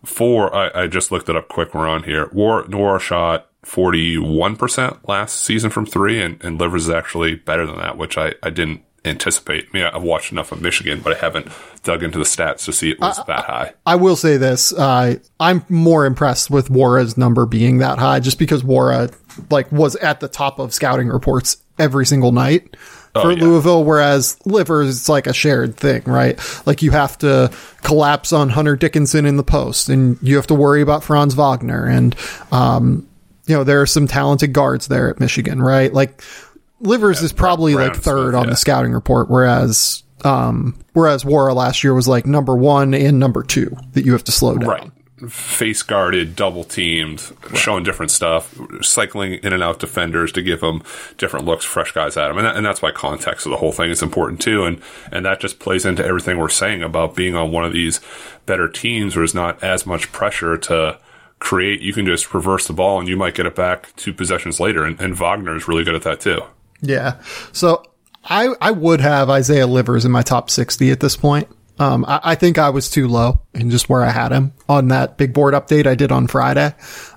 [SPEAKER 2] Four, I, I just looked it up quick. We're on here. Nwora shot. 41% last season from three, and, and Livers is actually better than that, which I, I didn't anticipate. I mean, I've watched enough of Michigan, but I haven't dug into the stats to see it was that high.
[SPEAKER 1] I will say this: uh, I'm more impressed with Nwora's number being that high, just because Nwora like was at the top of scouting reports every single night. for
[SPEAKER 2] yeah.
[SPEAKER 1] Louisville, whereas Livers it's like a shared thing, right? Like you have to collapse on Hunter Dickinson in the post, and you have to worry about Franz Wagner, and um, you know there are some talented guards there at Michigan, right? Like Livers is probably
[SPEAKER 2] Brown
[SPEAKER 1] like third
[SPEAKER 2] Smith,
[SPEAKER 1] on
[SPEAKER 2] yeah.
[SPEAKER 1] the scouting report, whereas um, whereas Nwora last year was like number one and number two that you have to slow down.
[SPEAKER 2] Right. Face guarded, double teamed, showing different stuff, cycling in and out defenders to give them different looks, fresh guys at them. And, that, and that's why context of the whole thing is important too. And, and that just plays into everything we're saying about being on one of these better teams where there's not as much pressure to create. You can just reverse the ball and you might get it back two possessions later. And, and Wagner is really good at that too.
[SPEAKER 1] Yeah. So I I would have Isaiah Livers in my top sixty at this point. Um, I, I think I was too low in just where I had him on that big board update I did on Friday.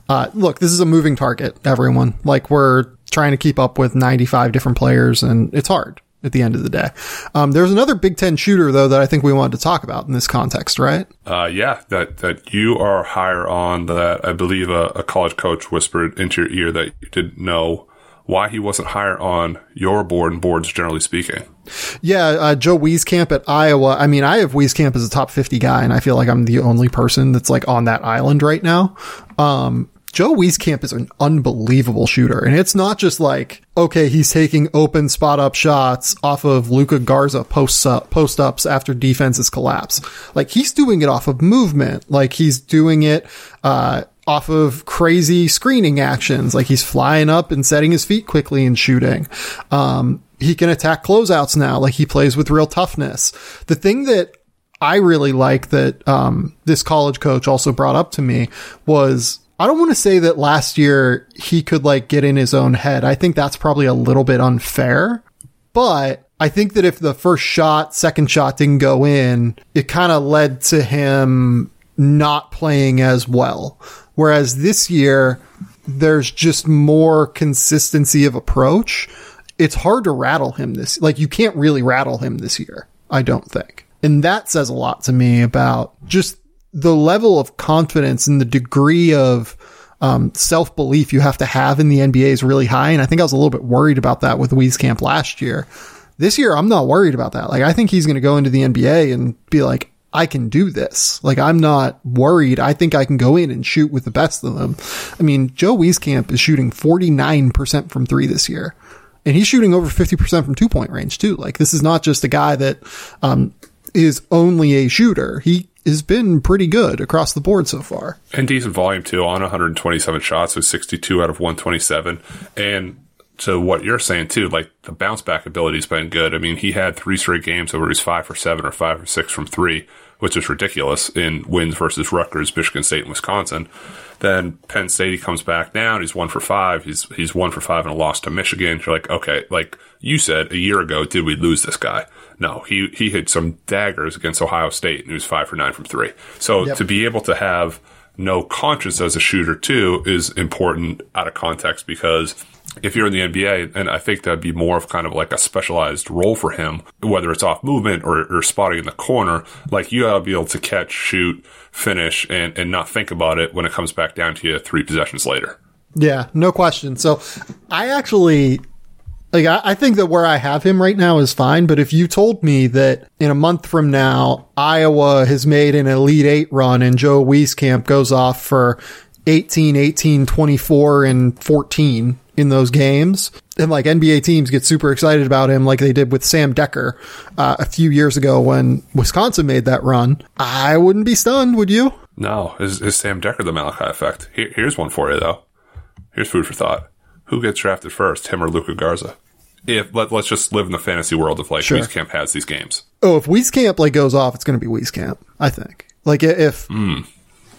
[SPEAKER 1] Uh, look, this is a moving target, everyone. Like we're trying to keep up with 95 different players and it's hard at the end of the day. Um, there's another Big Ten shooter though that I think we wanted to talk about in this context, right?
[SPEAKER 2] Uh, yeah, that, that you are higher on that. I believe a, a college coach whispered into your ear that you didn't know why he wasn't higher on your board and boards generally speaking.
[SPEAKER 1] Yeah, uh, Joe Wieskamp at Iowa. I mean, I have Wieskamp as a top 50 guy, and I feel like I'm the only person that's like on that island right now. Um, Joe Wieskamp is an unbelievable shooter. And it's not just like, okay, he's taking open spot up shots off of Luka Garza post up, post ups after defenses collapse. Like he's doing it off of movement. Like he's doing it, uh, off of crazy screening actions. Like he's flying up and setting his feet quickly and shooting. Um, he can attack closeouts now. Like he plays with real toughness. The thing that I really like that um, this college coach also brought up to me was I don't want to say that last year he could like get in his own head. I think that's probably a little bit unfair, but I think that if the first shot, second shot didn't go in, it kind of led to him not playing as well. Whereas this year, there's just more consistency of approach. It's hard to rattle him this, like you can't really rattle him this year. I don't think. And that says a lot to me about just the level of confidence and the degree of um, self belief you have to have in the NBA is really high. And I think I was a little bit worried about that with Wieskamp last year. This year, I'm not worried about that. Like, I think he's going to go into the NBA and be like, I can do this. Like, I'm not worried. I think I can go in and shoot with the best of them. I mean, Joe Wieskamp is shooting 49% from three this year. And he's shooting over 50% from two point range too. Like, this is not just a guy that, um, is only a shooter. He has been pretty good across the board so far.
[SPEAKER 2] And decent volume too on 127 shots, so 62 out of 127. And to what you're saying too, like the bounce back ability's been good. I mean, he had three straight games where he's five for seven or five or six from three, which is ridiculous in wins versus Rutgers, Michigan State, and Wisconsin. Then Penn State, he comes back down. He's one for five. He's he's one for five in a loss to Michigan. You're like, okay, like you said a year ago, did we lose this guy? No, he he hit some daggers against Ohio State, and he was five for nine from three. So
[SPEAKER 1] Yep.
[SPEAKER 2] to be able to have no conscience as a shooter too is important out of context because if you're in the NBA, and I think that'd be more of kind of like a specialized role for him, whether it's off movement or, or spotting in the corner, like you gotta be able to catch, shoot, finish, and, and not think about it when it comes back down to you three possessions later.
[SPEAKER 1] Yeah, no question. So I actually like I, I think that where I have him right now is fine, but if you told me that in a month from now Iowa has made an Elite Eight run and Joe Wieskamp goes off for 18, 18, 24, and 14 in those games, and like NBA teams get super excited about him like they did with Sam Dekker uh, a few years ago when Wisconsin made that run, I wouldn't be stunned, would you?
[SPEAKER 2] No, is, is Sam Dekker the Malachi effect? Here, here's one for you though. Here's food for thought. Who gets drafted first, him or Luka Garza? If let, let's just live in the fantasy world of like
[SPEAKER 1] Sure.
[SPEAKER 2] Wieskamp has these games.
[SPEAKER 1] Oh, if Wieskamp like goes off, it's going to be Wieskamp, I think. Like if
[SPEAKER 2] By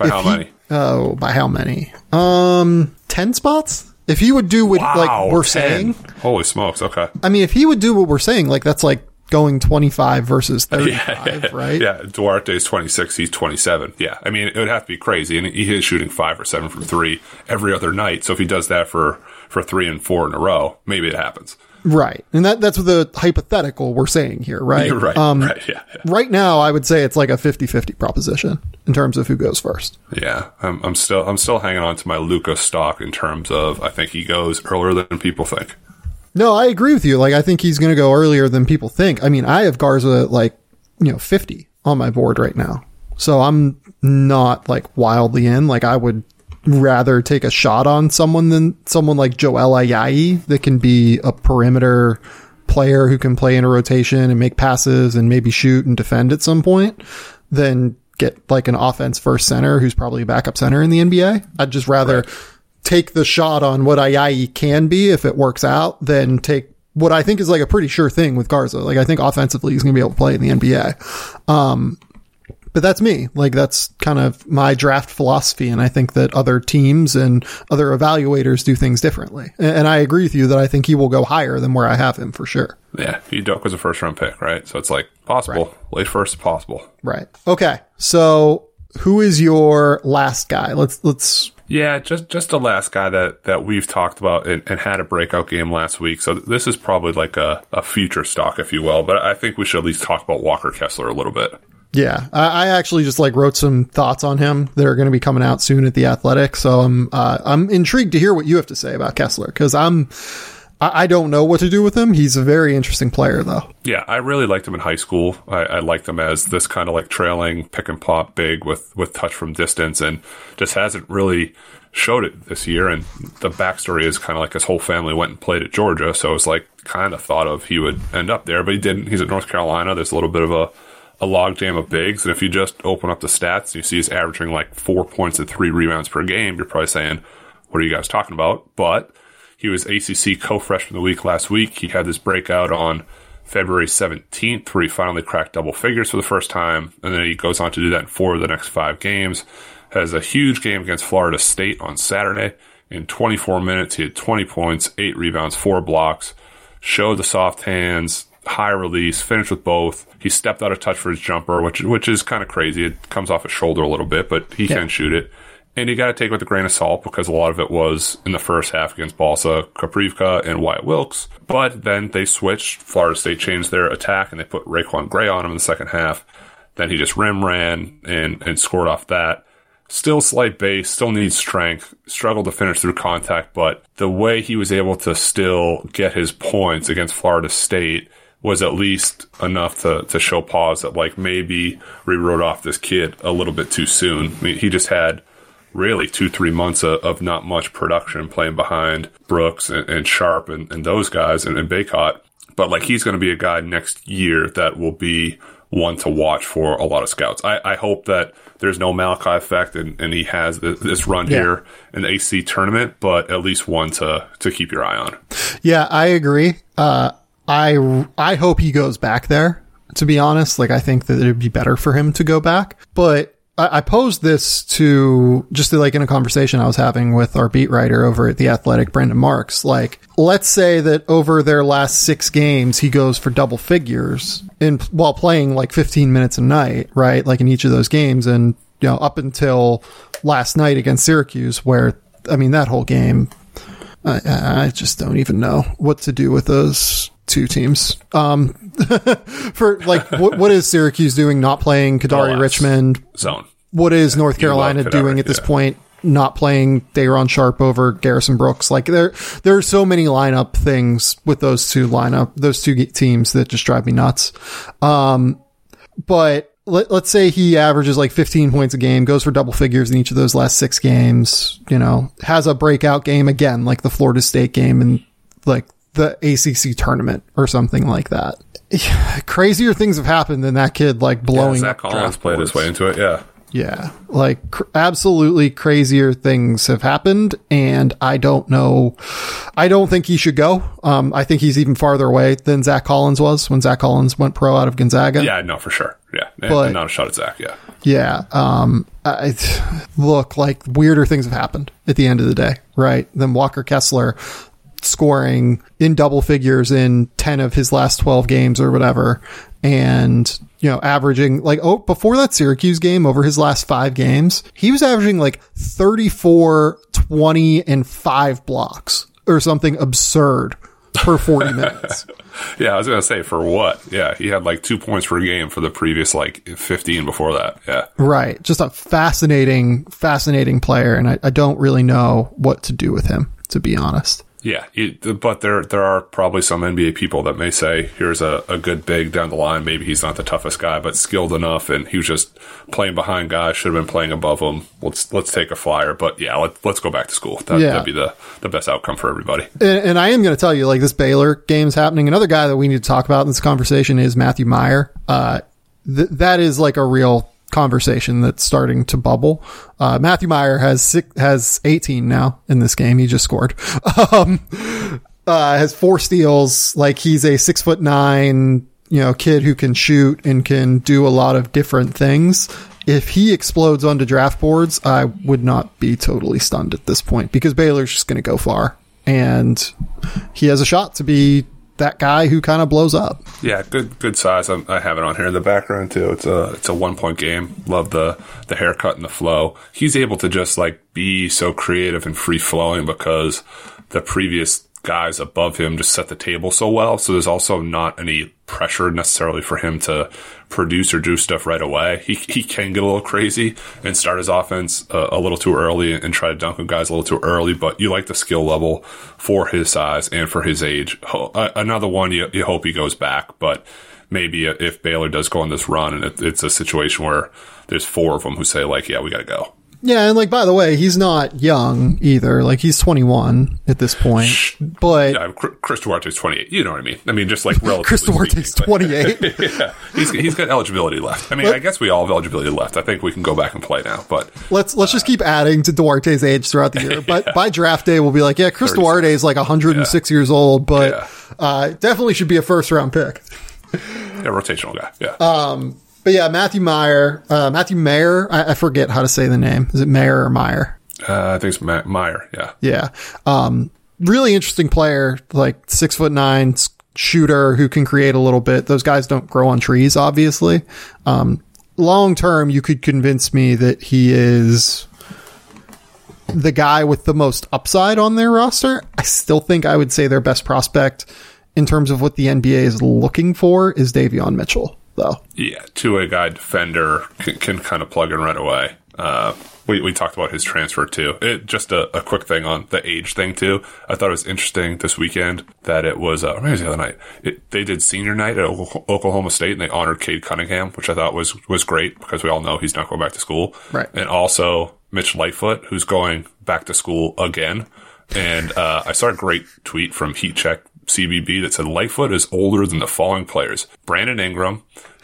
[SPEAKER 1] If
[SPEAKER 2] how
[SPEAKER 1] he-
[SPEAKER 2] many?
[SPEAKER 1] Oh, by how many? Um, 10 spots? If he would do what like we're
[SPEAKER 2] 10.
[SPEAKER 1] saying,
[SPEAKER 2] Holy smokes! Okay.
[SPEAKER 1] I mean, if he would do what we're saying, like that's like going 25 versus 35, right?
[SPEAKER 2] Yeah, Duarte is 26, he's 27. Yeah, I mean, it would have to be crazy. And he is shooting five or seven from three every other night. So if he does that for, for three and four in a row, maybe it happens.
[SPEAKER 1] Right. And that, that's the hypothetical we're saying here, right?
[SPEAKER 2] You're right.
[SPEAKER 1] Um,
[SPEAKER 2] right. Yeah. Yeah.
[SPEAKER 1] right now, I would say it's like a 50-50 proposition in terms of who goes first.
[SPEAKER 2] Yeah, I'm, I'm still I'm still hanging on to my Luka stock in terms of I think he goes earlier than people think.
[SPEAKER 1] No, I agree with you. Like, I think he's going to go earlier than people think. I mean, I have Garza like, you know, 50 on my board right now. So I'm not like wildly in. Like, I would rather take a shot on someone than someone like Joel Ayayi that can be a perimeter player who can play in a rotation and make passes and maybe shoot and defend at some point than get like an offense first center who's probably a backup center in the NBA. I'd just rather right. take the shot on what Ayayi can be if it works out than take what I think is like a pretty sure thing with Garza. Like I think offensively he's going to be able to play in the NBA. Um, but that's me. Like that's kind of my draft philosophy. And I think that other teams and other evaluators do things differently. And I agree with you that I think he will go higher than where I have him for sure.
[SPEAKER 2] Yeah. He Udoka was a first round pick, right? So it's like possible, right. late first possible.
[SPEAKER 1] Right. Okay. So who is your last guy? Let's, let's,
[SPEAKER 2] yeah, just just the last guy that, that we've talked about and, and, had a breakout game last week. So this is probably like a, a future stock, if you will. But I think we should at least talk about Walker Kessler a little bit.
[SPEAKER 1] Yeah, I, I, actually just like wrote some thoughts on him that are going to be coming out soon at the Athletic. So I'm uh, I'm intrigued to hear what you have to say about Kessler because I'm I, I, don't know what to do with him. He's a very interesting player though.
[SPEAKER 2] Yeah, I really liked him in high school. I, I liked him as this kind of like trailing pick and pop big with with touch from distance, and just hasn't really showed it this year. And the backstory is kind of like his whole family went and played at Georgia, so it's like kind of thought of he would end up there, but he didn't. He's at North Carolina. There's a little bit of a a logjam of bigs. And if you just open up the stats you see he's averaging like four points and three rebounds per game, you're probably saying, what are you guys talking about? But he was ACC co-freshman of the week last week. He had this breakout on February 17th where he finally cracked double figures for the first time. And then he goes on to do that in four of the next five games. Has a huge game against Florida State on Saturday. In 24 minutes, he had 20 points, eight rebounds, four blocks, showed the soft hands, high release, finished with both. He stepped out of touch for his jumper, which which is kind of crazy. It comes off his shoulder a little bit, but he yeah. can shoot it. And you got to take it with a grain of salt because a lot of it was in the first half against Balsa, Koprivica, and Wyatt Wilkes. But then they switched. Florida State changed their attack and they put RaiQuan Gray on him in the second half. Then he just rim ran and, and scored off that. Still slight base, still needs strength, struggled to finish through contact, but the way he was able to still get his points against Florida State was at least enough to, to show pause that like maybe we wrote off this kid a little bit too soon. I mean, he just had really two, three months of, of not much production playing behind Brooks and, and Sharpe and, and, those guys and, and Bacot. But like he's going to be a guy next year that will be one to watch for a lot of scouts. I, I hope that there's no Malachi effect and, and he has this, this run yeah. here in the AC tournament, but at least one to, to keep your eye on.
[SPEAKER 1] Yeah, I agree. Uh, I I hope he goes back there. To be honest, like I think that it'd be better for him to go back. But I, I posed this to just like in a conversation I was having with our beat writer over at the Athletic, Brendan Marks. Like, let's say that over their last six games, he goes for double figures in while playing like 15 minutes a night, right? Like in each of those games, and you know up until last night against Syracuse, where I mean that whole game I, I, just don't even know what to do with those two teams. Um, for like, what, what is Syracuse doing? Not playing Kadary Richmond
[SPEAKER 2] zone.
[SPEAKER 1] What is yeah, North Carolina doing at this yeah. point? Not playing Day'Ron Sharpe over Garrison Brooks. Like there, there are so many lineup things with those two lineup, those two teams that just drive me nuts. Um, but let, us say he averages like 15 points a game, goes for double figures in each of those last six games, you know, has a breakout game again, like the Florida State game and like the ACC tournament or something like that. Crazier things have happened than that kid like blowing. Yeah,
[SPEAKER 2] Zach Collins played his way into it. Yeah.
[SPEAKER 1] Yeah, like cr- absolutely crazier things have happened, and I don't know. I don't think he should go. Um, I think he's even farther away than Zach Collins was when Zach Collins went pro out of Gonzaga.
[SPEAKER 2] Yeah, no, for sure. Yeah, but, not a shot at Zach. Yeah,
[SPEAKER 1] yeah. Um, I, look, like weirder things have happened at the end of the day, right? Than Walker Kessler scoring in double figures in 10 of his last 12 games or whatever. And, you know, averaging like, oh, before that Syracuse game over his last five games, he was averaging like 34, 20 and five blocks or something absurd per 40 minutes.
[SPEAKER 2] yeah, I was going to say for what? Yeah, he had like two points per game for the previous like 15 before that. Yeah.
[SPEAKER 1] Right. Just a fascinating, fascinating player. And I, I don't really know what to do with him, to be honest.
[SPEAKER 2] Yeah, it, but there there are probably some NBA people that may say, "Here's a, a good big down the line. Maybe he's not the toughest guy, but skilled enough, and he was just playing behind guys. Should have been playing above him. Let's let's take a flyer. But yeah, let, let's go back to school. That,
[SPEAKER 1] Yeah.
[SPEAKER 2] That'd be the the best outcome for everybody.
[SPEAKER 1] And, and I am going to tell you, like this Baylor game's happening. Another guy that we need to talk about in this conversation is Matthew Meyer. Uh, th- that is like a real conversation that's starting to bubble. Uh, Matthew Meyer has six, has 18 now in this game. He just scored. Um, uh, has four steals. Like he's a six foot nine, you know, kid who can shoot and can do a lot of different things. If he explodes onto draft boards, I would not be totally stunned at this point because Baylor's just going to go far and he has a shot to be that guy who kind of blows up.
[SPEAKER 2] Yeah, good good size. I'm, I have it on here in the background too. It's a it's a one point game. Love the the haircut and the flow. He's able to just like be so creative and free flowing because the previous guys above him just set the table so well. So there's also not any pressure necessarily for him to produce or do stuff right away. He he can get a little crazy and start his offense uh, a little too early and try to dunk on guys a little too early. But you like the skill level for his size and for his age. Another one you you hope he goes back, but maybe if Baylor does go on this run and it, it's a situation where there's four of them who say like, yeah, we got to go.
[SPEAKER 1] Yeah, and like by the way, he's not young either. Like he's 21 at this point. But
[SPEAKER 2] Uh, Chr- Chris Duarte's 28. You know what I mean? I mean, just like relatively.
[SPEAKER 1] Chris Duarte's
[SPEAKER 2] speaking, but-
[SPEAKER 1] 28.
[SPEAKER 2] yeah, he's he's got eligibility left. I mean, I guess we all have eligibility left. I think we can go back and play now, but
[SPEAKER 1] let's let's just keep adding to Duarte's age throughout the year. But by draft day, we'll be like, yeah, Chris
[SPEAKER 2] 36.
[SPEAKER 1] Duarte is like 106 years old, but
[SPEAKER 2] Yeah.
[SPEAKER 1] uh, definitely should be a first round pick.
[SPEAKER 2] yeah, rotational guy. Yeah,
[SPEAKER 1] Uh, But yeah, Matthew Meyer, uh, Matthew Mayer, I, I forget how to say the name. Is it Mayer or Meyer?
[SPEAKER 2] uh, I think it's Ma- Meyer. Yeah,
[SPEAKER 1] Yeah. Um, really interesting player, like six foot nine shooter who can create a little bit. Those guys don't grow on trees, obviously. Um, long term, you could convince me that he is the guy with the most upside on their roster. I still think I would say their best prospect in terms of what the NBA is looking for is Davion Mitchell, though.
[SPEAKER 2] yeah. Two way guy defender can, can kind of plug in right away. Uh, we, we talked about his transfer too. It, just a, a quick thing on the age thing too. I thought it was interesting this weekend that it was, uh, maybe it was the other night. It, they did senior night at Oklahoma Oklahoma State and they honored Cade Cunningham, which I thought was, was great because we all know he's not going back to school.
[SPEAKER 1] Right.
[SPEAKER 2] And also Mitch Lightfoot, who's going back to school again. And, uh, I saw a great tweet from Heat Check CBB that said Lightfoot is older than the following players: Brandon Ingram,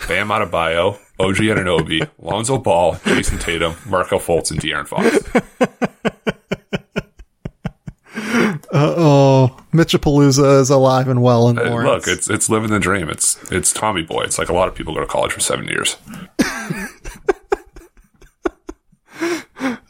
[SPEAKER 2] Bam Adebayo, OG Anunoby, Lonzo Ball, Jayson Tatum, Markelle Fultz, and De'Aaron Fox.
[SPEAKER 1] Oh, Mitchapalooza is alive and well in Lawrence.
[SPEAKER 2] Look, it's it's living the dream. It's it's Tommy Boy. It's like a lot of people go to college for seven years.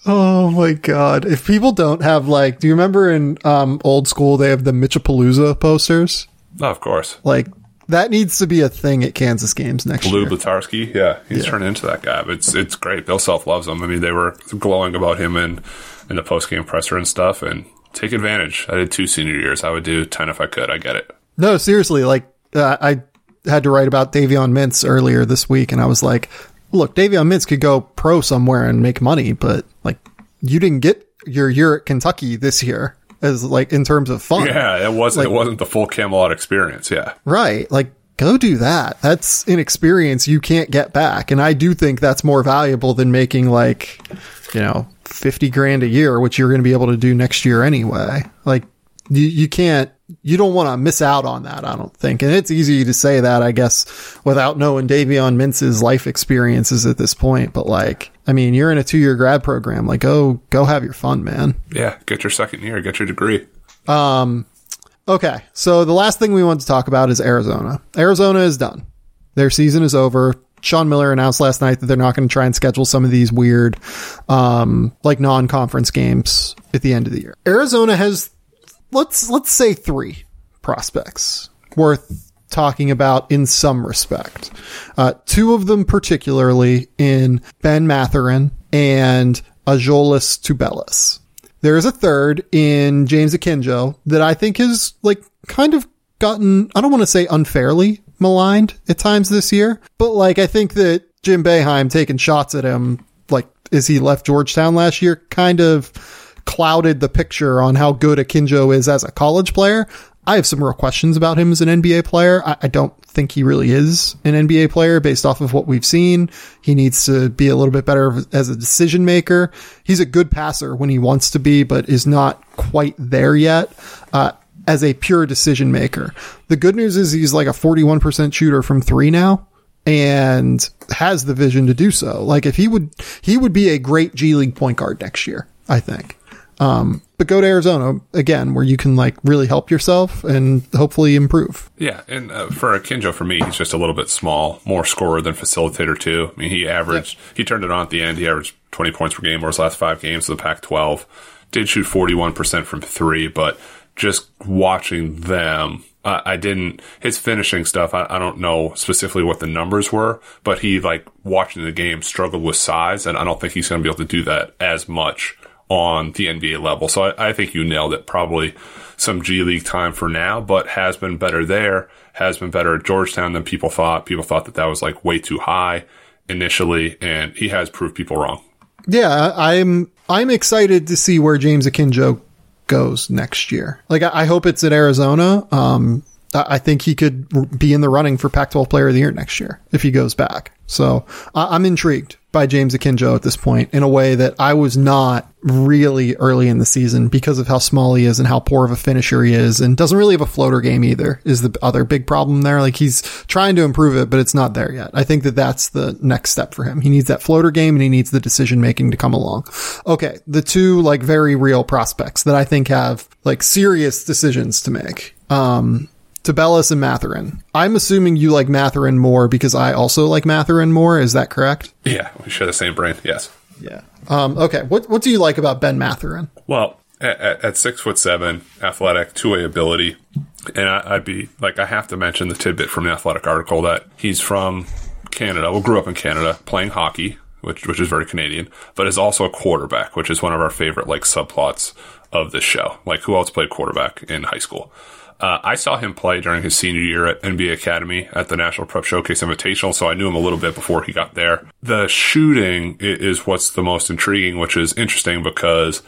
[SPEAKER 1] Oh my god! If people don't have like, do you remember in um, old school they have the Mitchapalooza posters?
[SPEAKER 2] Oh, of course.
[SPEAKER 1] Like that needs to be a thing at Kansas games next
[SPEAKER 2] Lou
[SPEAKER 1] year.
[SPEAKER 2] Blatarski, yeah, he's turned into that guy. But it's it's great. Bill Self loves him. I mean, they were glowing about him in in the post game presser and stuff. And take advantage. I did two senior years. I would do ten if I could. I get it.
[SPEAKER 1] No, seriously, like uh, I had to write about Davion Mintz earlier this week, and I was like, look, Davion Mintz could go pro somewhere and make money, but like you didn't get your year at Kentucky this year as like in terms of fun.
[SPEAKER 2] Yeah, it wasn't it wasn't the full Camelot experience. Yeah.
[SPEAKER 1] Right. Like, go do that. That's an experience you can't get back. And I do think that's more valuable than making like, you know, 50 grand a year, which you're going to be able to do next year anyway. Like, you, you can't, you don't want to miss out on that, I don't think. And it's easy to say that, I guess, without knowing Davion Mintz's life experiences at this point. But like, I mean, you're in a two year grad program. Like, go, go have your fun, man.
[SPEAKER 2] Yeah, get your second year, get your degree.
[SPEAKER 1] Um, Okay, so the last thing we want to talk about is Arizona. Arizona is done. Their season is over. Sean Miller announced last night that they're not going to try and schedule some of these weird, um, like non-conference games at the end of the year. Arizona has, let's let's say three prospects worth talking about in some respect. Uh, two of them particularly in Ben Mathurin and Azuolas Tubelis. There is a third in James Akinjo that I think is like kind of gotten, I don't want to say unfairly maligned at times this year, but like I think that Jim Boeheim taking shots at him, like as he left Georgetown last year, kind of clouded the picture on how good Akinjo is as a college player. I have some real questions about him as an NBA player. I, I, don't think he really is an NBA player based off of what we've seen. He needs to be a little bit better as a decision maker. He's a good passer when he wants to be, but is not quite there yet. Uh, as a pure decision maker. The good news is he's like a 41% shooter from three now and has the vision to do so. Like if he would, he would be a great G League point guard next year, I think. Um, but go to Arizona again, where you can like really help yourself and hopefully improve.
[SPEAKER 2] Yeah, and uh, for Akinjo, for me, he's just a little bit small, more scorer than facilitator too. I mean, he averaged, yeah. he turned it on at the end. He averaged 20 points per game over his last five games of the Pac-12. Did shoot 41% from three, but just watching them, uh, I didn't, his finishing stuff, I, I, don't know specifically what the numbers were, but he, like, watching the game struggled with size, and I don't think he's going to be able to do that as much on the NBA level. So I, I, think you nailed it. Probably some G League time for now, but has been better there, has been better at Georgetown than people thought. People thought that that was like way too high initially, and he has proved people wrong.
[SPEAKER 1] Yeah, I'm I'm excited to see where James Akinjo goes next year. Like I, hope it's at Arizona. Um, I think he could be in the running for Pac-12 Player of the Year next year if he goes back. So I'm intrigued by James Akinjo at this point in a way that I was not really early in the season because of how small he is and how poor of a finisher he is and doesn't really have a floater game either is the other big problem there. Like he's trying to improve it, but it's not there yet. I think that that's the next step for him. He needs that floater game and he needs the decision making to come along. Okay. The two like very real prospects that I think have like serious decisions to make. Um, Tubelis and Mathurin. I'm assuming you like Mathurin more because I also like Mathurin more. Is that correct?
[SPEAKER 2] Yeah, we share the same brain. Yes.
[SPEAKER 1] Yeah. Um, okay. What What do you like about Ben Mathurin?
[SPEAKER 2] Well, at, at six foot seven, athletic, two way ability, and I, would be like, I have to mention the tidbit from the athletic article that he's from Canada. Well, grew up in Canada, playing hockey, which which is very Canadian, but is also a quarterback, which is one of our favorite like subplots of this show. Like, who else played quarterback in high school? Uh, I saw him play during his senior year at NBA Academy at the National Prep Showcase Invitational, so I knew him a little bit before he got there. The shooting is what's the most intriguing, which is interesting because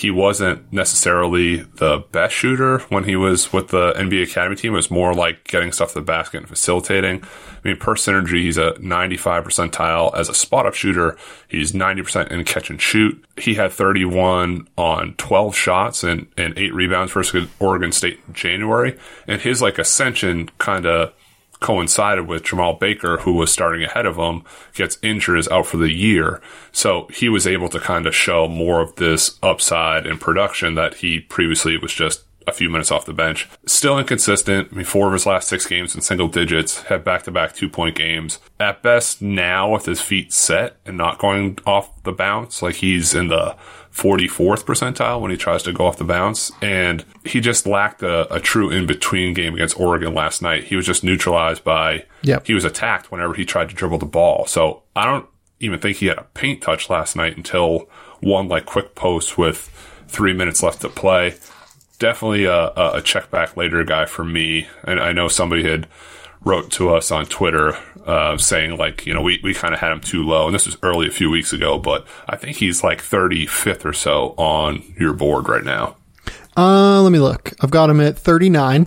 [SPEAKER 2] he wasn't necessarily the best shooter when he was with the NBA Academy team. It was more like getting stuff to the basket and facilitating. I mean, per synergy, he's a 95 percentile as a spot up shooter. He's 90% in catch and shoot. He had 31 on 12 shots and, and eight rebounds versus Oregon State in January. And his like ascension kind of coincided with Jemarl Baker, who was starting ahead of him, gets injured, is out for the year. So he was able to kind of show more of this upside in production that he previously was just a few minutes off the bench. Still inconsistent. I mean, four of his last six games in single digits, had back to back two point games. At best, now with his feet set and not going off the bounce, like he's in the 44th percentile when he tries to go off the bounce. And he just lacked a, a true in between game against Oregon last night. He was just neutralized by,
[SPEAKER 1] yep.
[SPEAKER 2] he was attacked whenever he tried to dribble the ball. So I don't even think he had a paint touch last night until one like quick post with three minutes left to play. Definitely a, a check back later guy for me. And I know somebody had wrote to us on Twitter uh, saying like you know we, we kind of had him too low, and this was early a few weeks ago, but I think he's like 35th or so on your board right now.
[SPEAKER 1] Uh, let me look. I've got him at 39.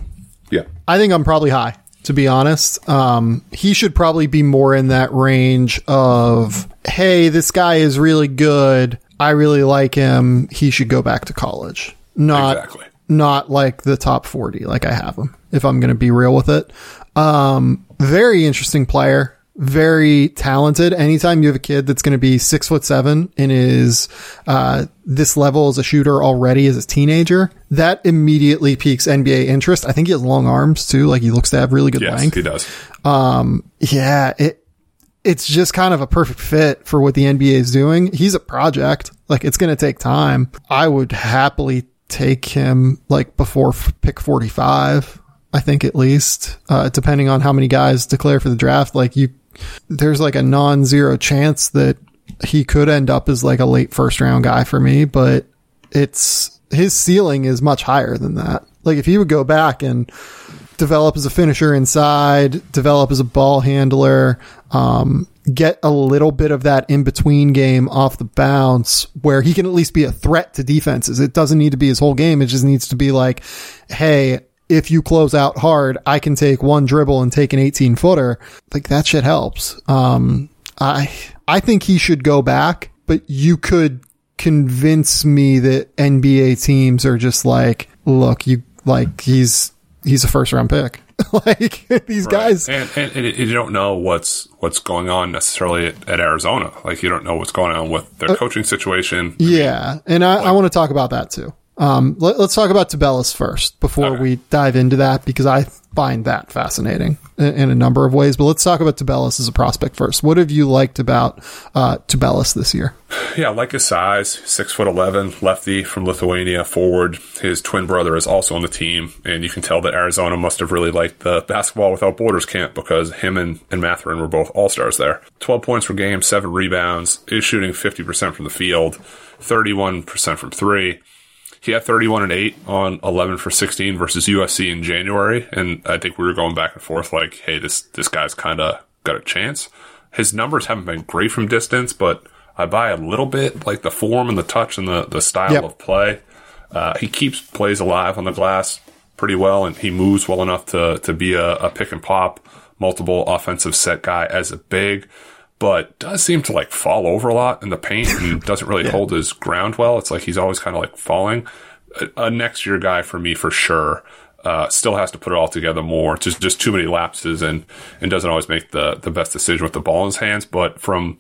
[SPEAKER 2] Yeah,
[SPEAKER 1] I think I'm probably high to be honest. Um, he should probably be more in that range of hey, this guy is really good. I really like him. He should go back to college. Not exactly. not like the top 40 like I have him. If I'm going to be real with it. Um, very interesting player, very talented. Anytime you have a kid that's going to be six foot seven and is uh, this level as a shooter already as a teenager, that immediately piques NBA interest. I think he has long arms too. Like he looks to have really good yes, length.
[SPEAKER 2] He does.
[SPEAKER 1] Um, yeah, it it's just kind of a perfect fit for what the NBA is doing. He's a project. Like it's going to take time. I would happily take him like before pick 45. I think at least, uh, depending on how many guys declare for the draft, like you, there's like a non-zero chance that he could end up as like a late first round guy for me, but it's his ceiling is much higher than that. Like if he would go back and develop as a finisher inside, develop as a ball handler, um, get a little bit of that in between game off the bounce where he can at least be a threat to defenses. It doesn't need to be his whole game. It just needs to be like, Hey, if you close out hard, I can take one dribble and take an 18 footer. Like that shit helps. Um, I, I think he should go back, but you could convince me that NBA teams are just like, look, you like he's, he's a first round pick. like these
[SPEAKER 2] Right.
[SPEAKER 1] guys.
[SPEAKER 2] and, and, and you don't know what's what's going on necessarily at, at Arizona. Like you don't know what's going on with
[SPEAKER 1] Uh,
[SPEAKER 2] their coaching situation.
[SPEAKER 1] Yeah, and I, I want to talk about that too. Um, let, us talk about Tubelis first before
[SPEAKER 2] Okay.
[SPEAKER 1] we dive into that because I find that fascinating in, in a number of ways. But let's talk about Tubelis as a prospect first. What have you liked about uh, Tubelis this year?
[SPEAKER 2] Yeah, I like his size, six foot eleven, lefty from Lithuania, forward. His twin brother is also on the team, and you can tell that Arizona must have really liked the basketball without borders camp because him and, and Mathurin were both all stars there. Twelve points per game, seven rebounds, is shooting fifty percent from the field, thirty one percent from three. He had 31 and 8 on 11 for 16 versus USC in January. And I think we were going back and forth like, hey, this, this guy's kind of got a chance. His numbers haven't been great from distance, but I buy a little bit like the form and the touch and the, the style
[SPEAKER 1] Yep.
[SPEAKER 2] of play. Uh, he keeps plays alive on the glass pretty well and he moves well enough to, to be a, a pick and pop, multiple offensive set guy as a big but does seem to like fall over a lot in the paint and doesn't really hold his ground well. It's like he's always kind of like falling. A, a next year guy for me for sure. Uh, still has to put it all together more. Just just too many lapses and and doesn't always make the the best decision with the ball in his hands. But from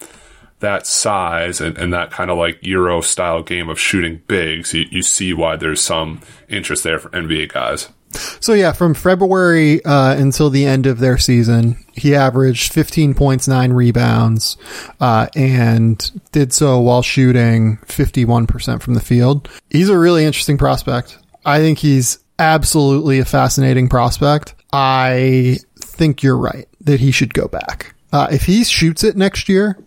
[SPEAKER 2] that size and, and that kind of like Euro style game of shooting bigs, you, you see why there's some interest there for NBA guys.
[SPEAKER 1] So yeah, from February uh, until the end of their season, he averaged 15 points, nine rebounds, uh, and did so while shooting 51% from the field. He's a really interesting prospect. I think he's absolutely a fascinating prospect. I think you're right that he should go back. Uh, if he shoots it next year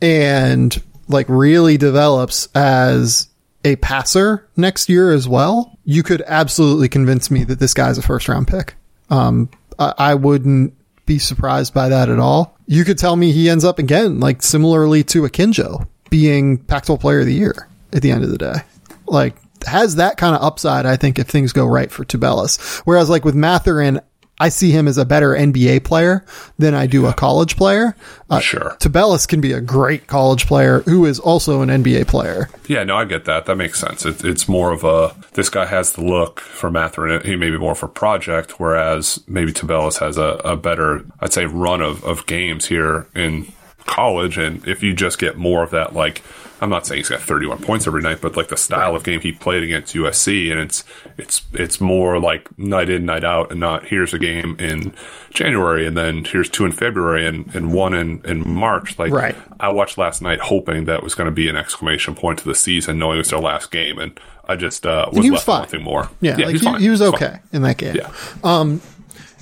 [SPEAKER 1] and like really develops as a passer next year as well, you could absolutely convince me that this guy's a first round pick. Um, I, I wouldn't be surprised by that at all. You could tell me he ends up again, like similarly to Akinjo being Pac-12 player of the year at the end of the day. Like has that kind of upside, I think, if things go right for Tubelis. Whereas like with Mathurin, I see him as a better NBA player than I do a college player. Uh,
[SPEAKER 2] Sure.
[SPEAKER 1] Tubelis can be a great college player who is also an NBA player.
[SPEAKER 2] Yeah, no, I get that. That makes sense. It, it's more of a this guy has the look for Mathurin. He may be more for project, whereas maybe Tubelis has a, a better, I'd say, run of, of games here in college. And if you just get more of that, like I'm not saying he's got 31 points every night, but like the style of game he played against USC, and it's it's it's more like night in, night out, and not here's a game in January, and then here's two in February, and, and one in in March. Like
[SPEAKER 1] Right.
[SPEAKER 2] I watched last night hoping that was going to be an exclamation point to the season, knowing it was their last game, and I just uh, was
[SPEAKER 1] he was
[SPEAKER 2] left
[SPEAKER 1] fine.
[SPEAKER 2] wanting more.
[SPEAKER 1] Yeah, like
[SPEAKER 2] he's
[SPEAKER 1] he, he was okay
[SPEAKER 2] fine.
[SPEAKER 1] in that game.
[SPEAKER 2] Yeah,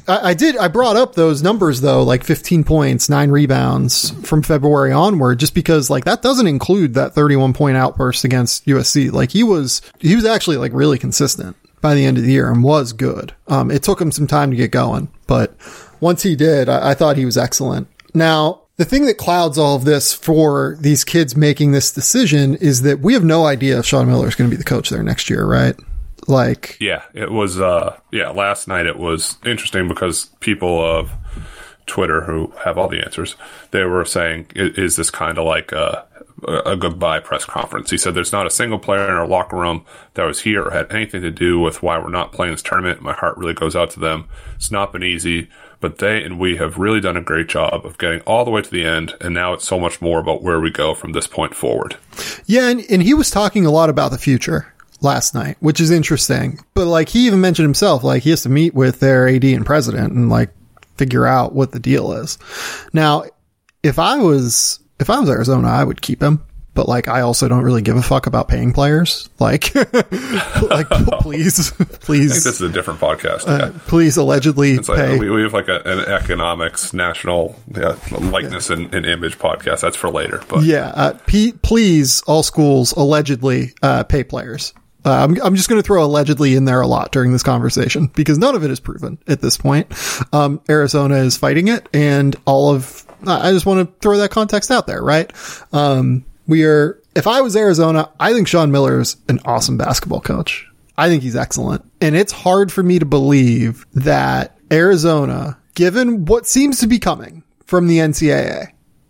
[SPEAKER 1] I, I did. I brought up those numbers though, like 15 points, nine rebounds from February onward, just because like that doesn't include that 31 point outburst against USC. Like he was, he was actually like really consistent by the end of the year and was good. Um, it took him some time to get going, but once he did, I, I thought he was excellent. Now, the thing that clouds all of this for these kids making this decision is that we have no idea if Sean Miller is going to be the coach there next year, right? Like,
[SPEAKER 2] yeah. It was. Uh, yeah, last night it was interesting because people of Twitter who have all the answers, they were saying, "Is this kind of like a, a goodbye press conference?" He said, "There's not a single player in our locker room that was here or had anything to do with why we're not playing this tournament. My heart really goes out to them. It's not been easy." But they and we have really done a great job of getting all the way to the end, and now it's so much more about where we go from this point forward.
[SPEAKER 1] Yeah, and, and he was talking a lot about the future last night, which is interesting. But like he even mentioned himself, like he has to meet with their AD and president and like figure out what the deal is. Now, if I was if I was Arizona, I would keep him. But like I also don't really give a fuck about paying players. Like like please
[SPEAKER 2] I think
[SPEAKER 1] please
[SPEAKER 2] this is a different podcast.
[SPEAKER 1] uh,
[SPEAKER 2] yeah.
[SPEAKER 1] please allegedly
[SPEAKER 2] like
[SPEAKER 1] pay
[SPEAKER 2] we, we have like a, an economics, national yeah, likeness and, and image podcast. That's for later. But
[SPEAKER 1] Yeah, uh, P- please, all schools allegedly uh, pay players. Uh, I'm, I'm just going to throw allegedly in there a lot during this conversation because none of it is proven at this point. Um, Arizona is fighting it and all of, I just want to throw that context out there, right? Um, we are, if I was Arizona, I think Sean Miller is an awesome basketball coach. I think he's excellent. And it's hard for me to believe that Arizona, given what seems to be coming from the NCAA,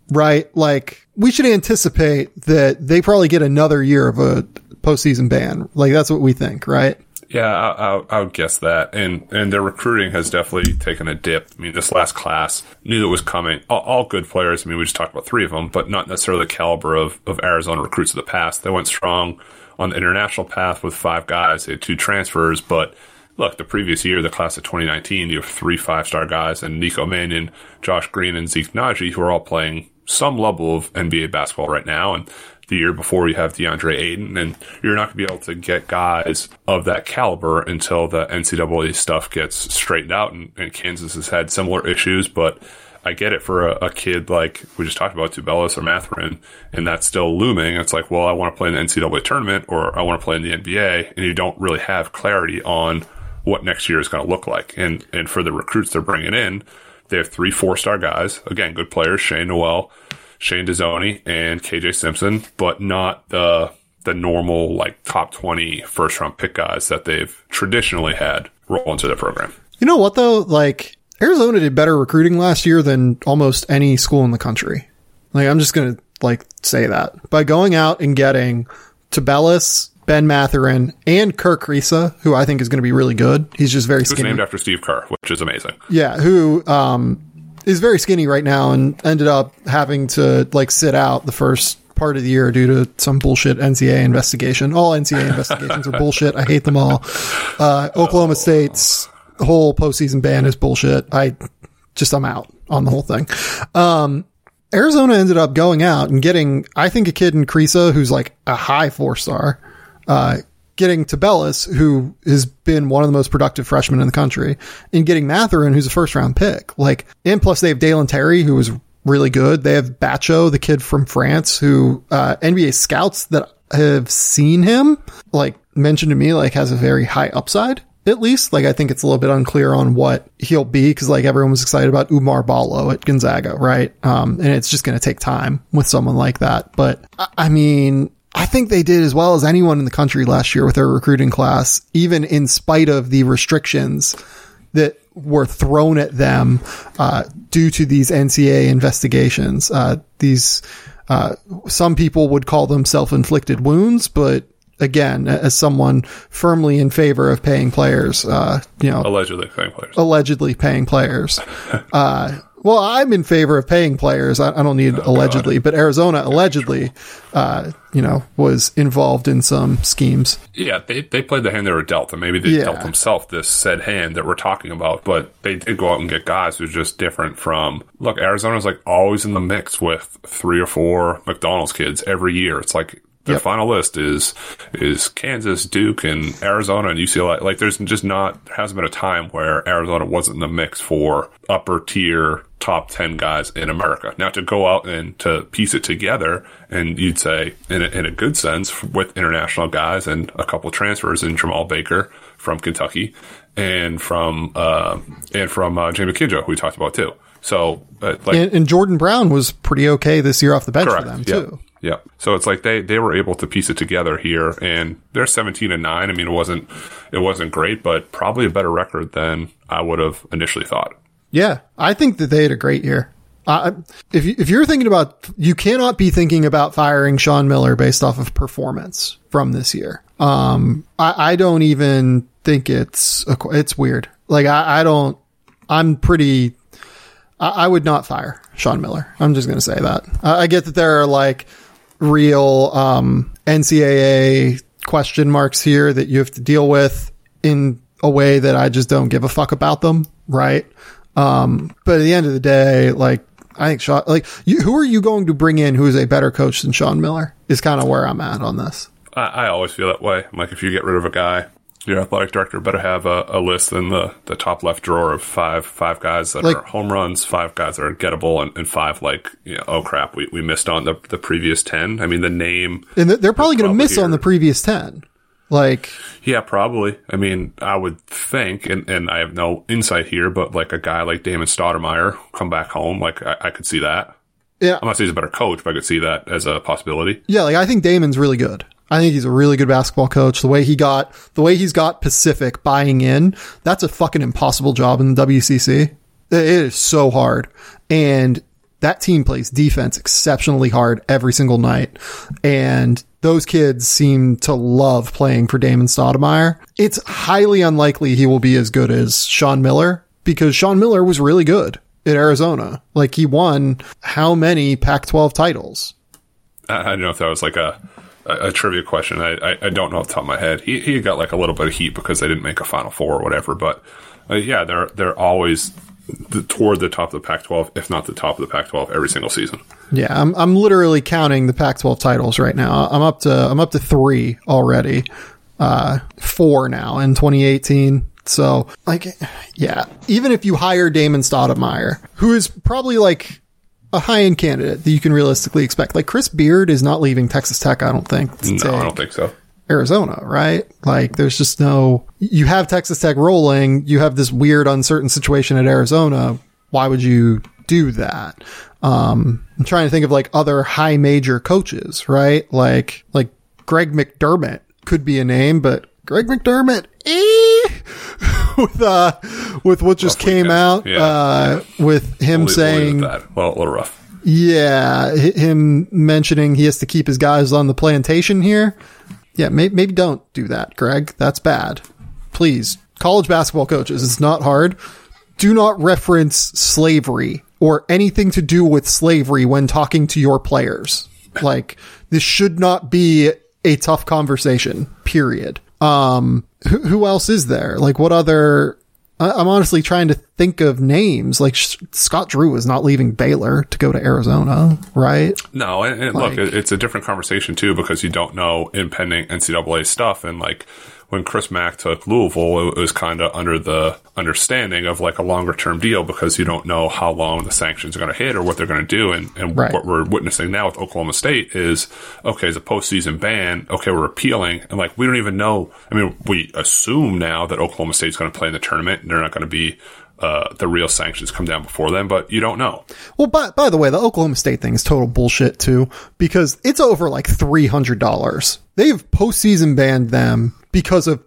[SPEAKER 1] right? Like we should anticipate that they probably get another year of a postseason ban. Like that's what we think, right?
[SPEAKER 2] Yeah, I, I, I would guess that, and and their recruiting has definitely taken a dip. I mean, this last class knew that was coming. All, all, good players. I mean, we just talked about three of them, but not necessarily the caliber of of Arizona recruits of the past. They went strong on the international path with five guys. They had two transfers, but look, the previous year, the class of 2019, you have three five star guys and Nico Mannion, Josh Green, and Zeke Nnaji, who are all playing some level of NBA basketball right now. And the year before you have DeAndre Ayton, and you're not going to be able to get guys of that caliber until the NCAA stuff gets straightened out. And, and Kansas has had similar issues, but I get it for a, a, kid like we just talked about, Tubelis or Mathurin, and that's still looming. It's like, well, I want to play in the NCAA tournament or I want to play in the NBA, and you don't really have clarity on what next year is going to look like. And and for the recruits they're bringing in, they have three four star guys. Again, good players: Shane Nowell, Shane Dezonie, and KJ Simpson, but not the the normal like top 20 first round pick guys that they've traditionally had roll into the program.
[SPEAKER 1] You know what though? Like Arizona did better recruiting last year than almost any school in the country. Like I'm just gonna like say that by going out and getting Tubelis, Ben Mathurin, and Kerr Kriisa, who I think is going to be really good. He's just very skinny.
[SPEAKER 2] named after Steve Kerr, which is amazing.
[SPEAKER 1] Yeah, who um, is very skinny right now and ended up having to like sit out the first part of the year due to some bullshit NCAA investigation. All NCAA investigations are bullshit. I hate them all. Uh, Oklahoma State's whole postseason ban is bullshit. I just I'm out on the whole thing. Um, Arizona ended up going out and getting, I think, a kid in Kriisa who's like a high four star uh, getting Tubelis, who has been one of the most productive freshmen in the country, and getting Matherin, who's a first round pick. Like, and plus they have Dalen Terry, who was really good. They have Batcho, the kid from France, who uh, NBA scouts that have seen him, like mentioned to me, like has a very high upside. At least, like I think it's a little bit unclear on what he'll be because like everyone was excited about Oumar Ballo at Gonzaga, right? Um, and it's just going to take time with someone like that. But I mean, I think they did as well as anyone in the country last year with their recruiting class, even in spite of the restrictions that were thrown at them uh, due to these NCA investigations. Uh, these uh, some people would call them self-inflicted wounds, but again, as someone firmly in favor of paying players, uh, you know,
[SPEAKER 2] allegedly paying players,
[SPEAKER 1] allegedly paying players. Well, I'm in favor of paying players. I, I don't need oh, allegedly, God. but Arizona allegedly, uh, you know, was involved in some schemes.
[SPEAKER 2] Yeah, they, they played the hand they were dealt, and maybe they yeah. dealt themselves this said hand that we're talking about. But they did go out and get guys who's just different from. Look, Arizona's like always in the mix with three or four McDonald's kids every year. It's like their yep. final list is is Kansas, Duke, and Arizona and UCLA. Like, there's just not hasn't been a time where Arizona wasn't in the mix for upper tier top 10 guys in America. Now to go out and to piece it together and you'd say in a, in a good sense with international guys and a couple transfers in Jamal Baker from Kentucky and from, uh, and from, uh, Jamie McKinjo, who we talked about too. So, uh,
[SPEAKER 1] like, and, and, Jordan Brown was pretty okay this year off the bench correct, for them too.
[SPEAKER 2] Yeah. So it's like they, they were able to piece it together here and they're 17 and 9. I mean, it wasn't, it wasn't great, but probably a better record than I would have initially thought.
[SPEAKER 1] Yeah, I think that they had a great year. Uh, if you, if you're thinking about, you cannot be thinking about firing Sean Miller based off of performance from this year. Um, I, I don't even think it's it's weird. Like I, I don't. I'm pretty. I, I, would not fire Sean Miller. I'm just going to say that. I, I, get that there are like real um, NCAA question marks here that you have to deal with in a way that I just don't give a fuck about them. Right. Um, but at the end of the day, like, I think Sean, like, you, who are you going to bring in who is a better coach than Sean Miller is kind of where I'm at on this.
[SPEAKER 2] I, I, always feel that way. Like, if you get rid of a guy, your athletic director better have a, a list in the, the top left drawer of five five guys that like, are home runs, five guys that are gettable, and, and five like you know, oh crap, we, we missed on the the previous ten. I mean, the name
[SPEAKER 1] and they're probably going to miss here. on the previous ten. Like,
[SPEAKER 2] Yeah, probably. I mean, I would think, and, and I have no insight here, but like a guy like Damon Stoudemire come back home, like I, I could see that.
[SPEAKER 1] yeah,
[SPEAKER 2] I'm not saying he's a better coach, but I could see that as a possibility.
[SPEAKER 1] yeah, like I think Damon's really good. I think he's a really good basketball coach. The way he got, the way he's got Pacific buying in, that's a fucking impossible job in the WCC. It is so hard. And that team plays defense exceptionally hard every single night. And those kids seem to love playing for Damon Stoudemire. It's highly unlikely he will be as good as Sean Miller because Sean Miller was really good at Arizona. Like he won how many Pac 12 titles?
[SPEAKER 2] I, I don't know if that was like a, a, a trivia question. I, I, I don't know off the top of my head. He, he got like a little bit of heat because they didn't make a Final Four or whatever. But uh, yeah, they're they're always the, toward the top of the Pac-12, if not the top of the Pac-12, every single season.
[SPEAKER 1] Yeah, I'm I'm literally counting the Pac-12 titles right now. I'm up to I'm up to three already, uh, four now in 2018. So like, yeah, even if you hire Damon Stoudemire, who is probably like a high end candidate that you can realistically expect, like Chris Beard is not leaving Texas Tech. I don't think.
[SPEAKER 2] No, I don't think so.
[SPEAKER 1] Arizona, right? Like, there's just no. You have Texas Tech rolling. You have this weird, uncertain situation at Arizona. Why would you do that? Um, I'm trying to think of like other high major coaches, right? Like, like Greg McDermott could be a name, but Greg McDermott, eh, with uh, with what just came out,
[SPEAKER 2] Yeah.
[SPEAKER 1] uh, with him
[SPEAKER 2] We'll leave- we'll leave
[SPEAKER 1] saying
[SPEAKER 2] that. Well, a little rough.
[SPEAKER 1] yeah, him mentioning he has to keep his guys on the plantation here. Yeah, may- maybe don't do that, Greg. That's bad. Please, college basketball coaches, it's not hard. Do not reference slavery or anything to do with slavery when talking to your players. Like, this should not be a tough conversation, period. Um, who, who else is there? Like, what other, I'm honestly trying to think of names. Like, Scott Drew is not leaving Baylor to go to Arizona, right?
[SPEAKER 2] No, and, and
[SPEAKER 1] Like-
[SPEAKER 2] look, it, it's a different conversation too because you don't know impending NCAA stuff. And like when Chris Mack took Louisville, it was kind of under the understanding of like a longer term deal because you don't know how long the sanctions are going to hit or what they're going to do. And, and
[SPEAKER 1] Right.
[SPEAKER 2] what we're witnessing now with Oklahoma State is okay, it's a postseason ban. Okay, we're appealing, and like we don't even know. I mean, we assume now that Oklahoma State's going to play in the tournament and they're not going to be. Uh, the real sanctions come down before then, but you don't know.
[SPEAKER 1] Well, by, by the way, the Oklahoma State thing is total bullshit too, because it's over like $300. They've postseason banned them because of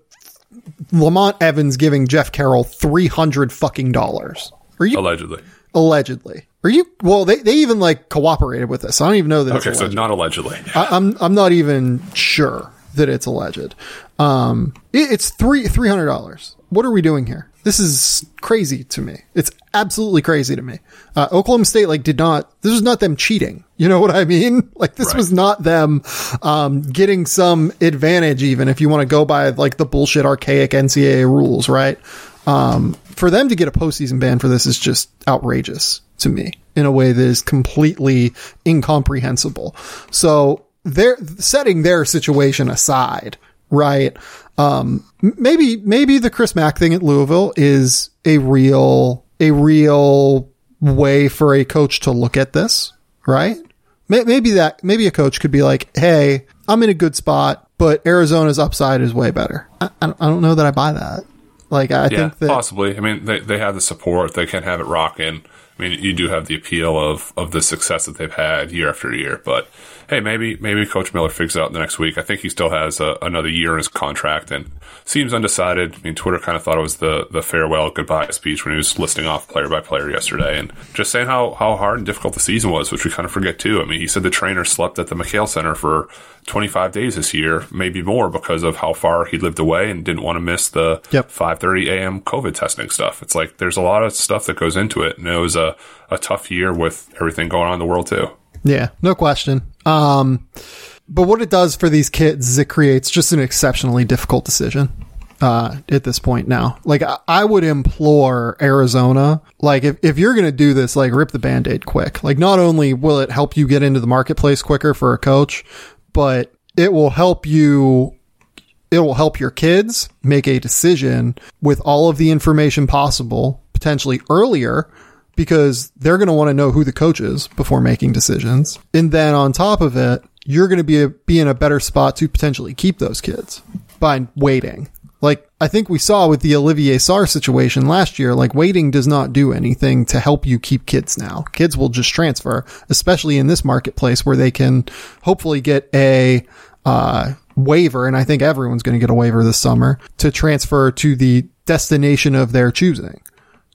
[SPEAKER 1] Lamont Evans giving Jeff Carroll 300 fucking dollars. Are you
[SPEAKER 2] Allegedly.
[SPEAKER 1] allegedly? Are you, well, they, they even like cooperated with this. I don't even know that
[SPEAKER 2] Okay, so not allegedly.
[SPEAKER 1] I, I'm, I'm not even sure that it's alleged. Um, it, it's three, $300. What are we doing here? This is crazy to me. It's absolutely crazy to me. Uh, Oklahoma State, like, did not, this was not them cheating. You know what I mean? Like, this
[SPEAKER 2] Right.
[SPEAKER 1] was not them, um, getting some advantage, even if you want to go by, like, the bullshit archaic NCAA rules, right? Um, for them to get a postseason ban for this is just outrageous to me in a way that is completely incomprehensible. So they're setting their situation aside, right? Um, maybe, maybe the Chris Mack thing at Louisville is a real, a real way for a coach to look at this, right? Maybe that, maybe a coach could be like, Hey, I'm in a good spot, but Arizona's upside is way better. I, I don't- know that I buy that. Like, I
[SPEAKER 2] Yeah,
[SPEAKER 1] think that,
[SPEAKER 2] possibly. I mean, they they have the support. They can have it rocking. I mean, you do have the appeal of of the success that they've had year after year. But hey, maybe maybe Coach Miller figures it out the next week. I think he still has a, another year in his contract and seems undecided. I mean, Twitter kind of thought it was the the farewell goodbye speech when he was listing off player by player yesterday and just saying how how hard and difficult the season was, which we kind of forget too. I mean, he said the trainer slept at the McKale Center for 25 days this year, maybe more because of how far he lived away and didn't want to miss the
[SPEAKER 1] Yep.
[SPEAKER 2] 5:30 a.m. COVID testing stuff. It's like there's a lot of stuff that goes into it, and it was a a tough year with everything going on in the world too.
[SPEAKER 1] Yeah, no question. Um, but what it does for these kids is it creates just an exceptionally difficult decision. Uh, at this point now, like I, I would implore Arizona, like if, if you're going to do this, like rip the band-aid quick. Like not only will it help you get into the marketplace quicker for a coach, but it will help you it will help your kids make a decision with all of the information possible, potentially earlier, because they're going to want to know who the coach is before making decisions. And then on top of it, you're going to be a, be in a better spot to potentially keep those kids. by waiting. Like I think we saw with the Olivier Sarr situation last year, like waiting does not do anything to help you keep kids now. Kids will just transfer, especially in this marketplace where they can hopefully get a uh, waiver, and I think everyone's going to get a waiver this summer to transfer to the destination of their choosing.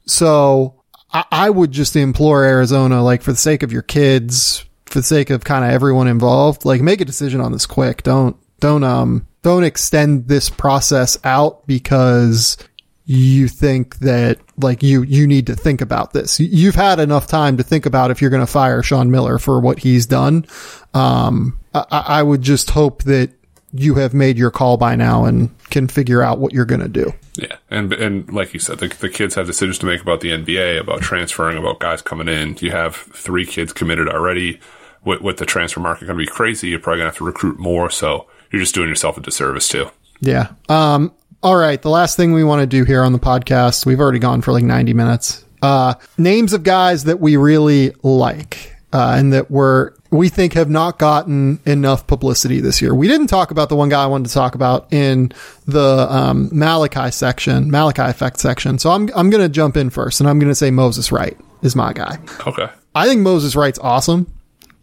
[SPEAKER 1] So I, I would just implore Arizona, like for the sake of your kids, for the sake of kind of everyone involved, like make a decision on this quick. Don't don't um don't extend this process out because you think that like you you need to think about this. You've had enough time to think about if you're going to fire Sean Miller for what he's done. Um, I, I would just hope that you have made your call by now and can figure out what you're going to do.
[SPEAKER 2] Yeah, and and like you said, the, the kids have decisions to make about the NBA, about transferring, about guys coming in. You have three kids committed already. With, with the transfer market going to be crazy, you're probably going to have to recruit more. So you're just doing yourself a disservice too.
[SPEAKER 1] Yeah. Um. All right. The last thing we want to do here on the podcast, we've already gone for like 90 minutes. Uh, names of guys that we really like, uh, and that were we think have not gotten enough publicity this year. We didn't talk about the one guy I wanted to talk about in the um, Malachi section, Malachi effect section. So I'm I'm going to jump in first, and I'm going to say Moses Wright is my guy.
[SPEAKER 2] Okay.
[SPEAKER 1] I think Moses Wright's awesome.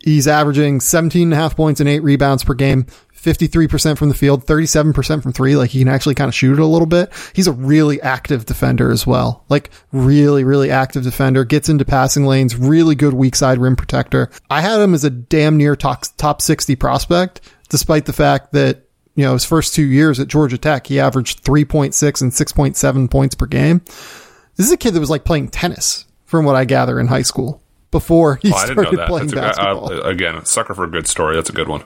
[SPEAKER 1] He's averaging 17 and a half points and eight rebounds per game, 53% from the field, 37% from three. Like he can actually kind of shoot it a little bit. He's a really active defender as well. Like really, really active defender, gets into passing lanes, really good weak side rim protector. I had him as a damn near top, top 60 prospect, despite the fact that, you know, his first two years at Georgia Tech, he averaged 3.6 and 6.7 points per game. This is a kid that was like playing tennis from what I gather in high school before he oh, started playing That's uh,
[SPEAKER 2] basketball. I, again, sucker for a good story. That's a good one.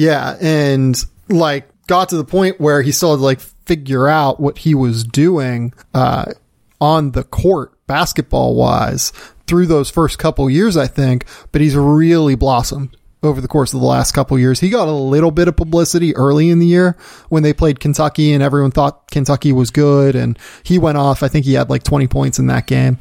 [SPEAKER 1] Yeah, and like got to the point where he still had to like figure out what he was doing uh, on the court basketball wise through those first couple years, I think. But he's really blossomed over the course of the last couple years. He got a little bit of publicity early in the year when they played Kentucky and everyone thought Kentucky was good and he went off. I think he had like 20 points in that game,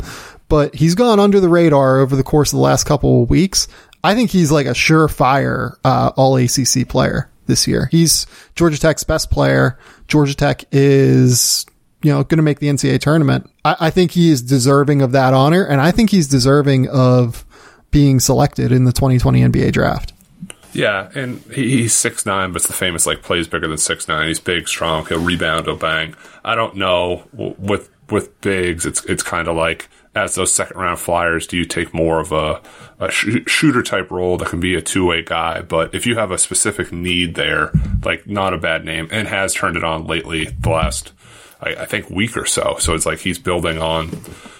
[SPEAKER 1] but he's gone under the radar over the course of the last couple of weeks. I think he's like a surefire uh, All ACC player this year. He's Georgia Tech's best player. Georgia Tech is you know going to make the NCAA tournament. I, I think he is deserving of that honor, and I think he's deserving of being selected in the 2020 NBA draft.
[SPEAKER 2] Yeah, and he, he's six nine, but it's the famous like plays bigger than six nine. He's big, strong. He'll rebound, he'll bang. I don't know with with bigs. It's it's kind of like as those second round flyers, do you take more of a, a sh- shooter type role that can be a two way guy? But if you have a specific need there, like not a bad name, and has turned it on lately the last, I, I think, week or so. So it's like he's building on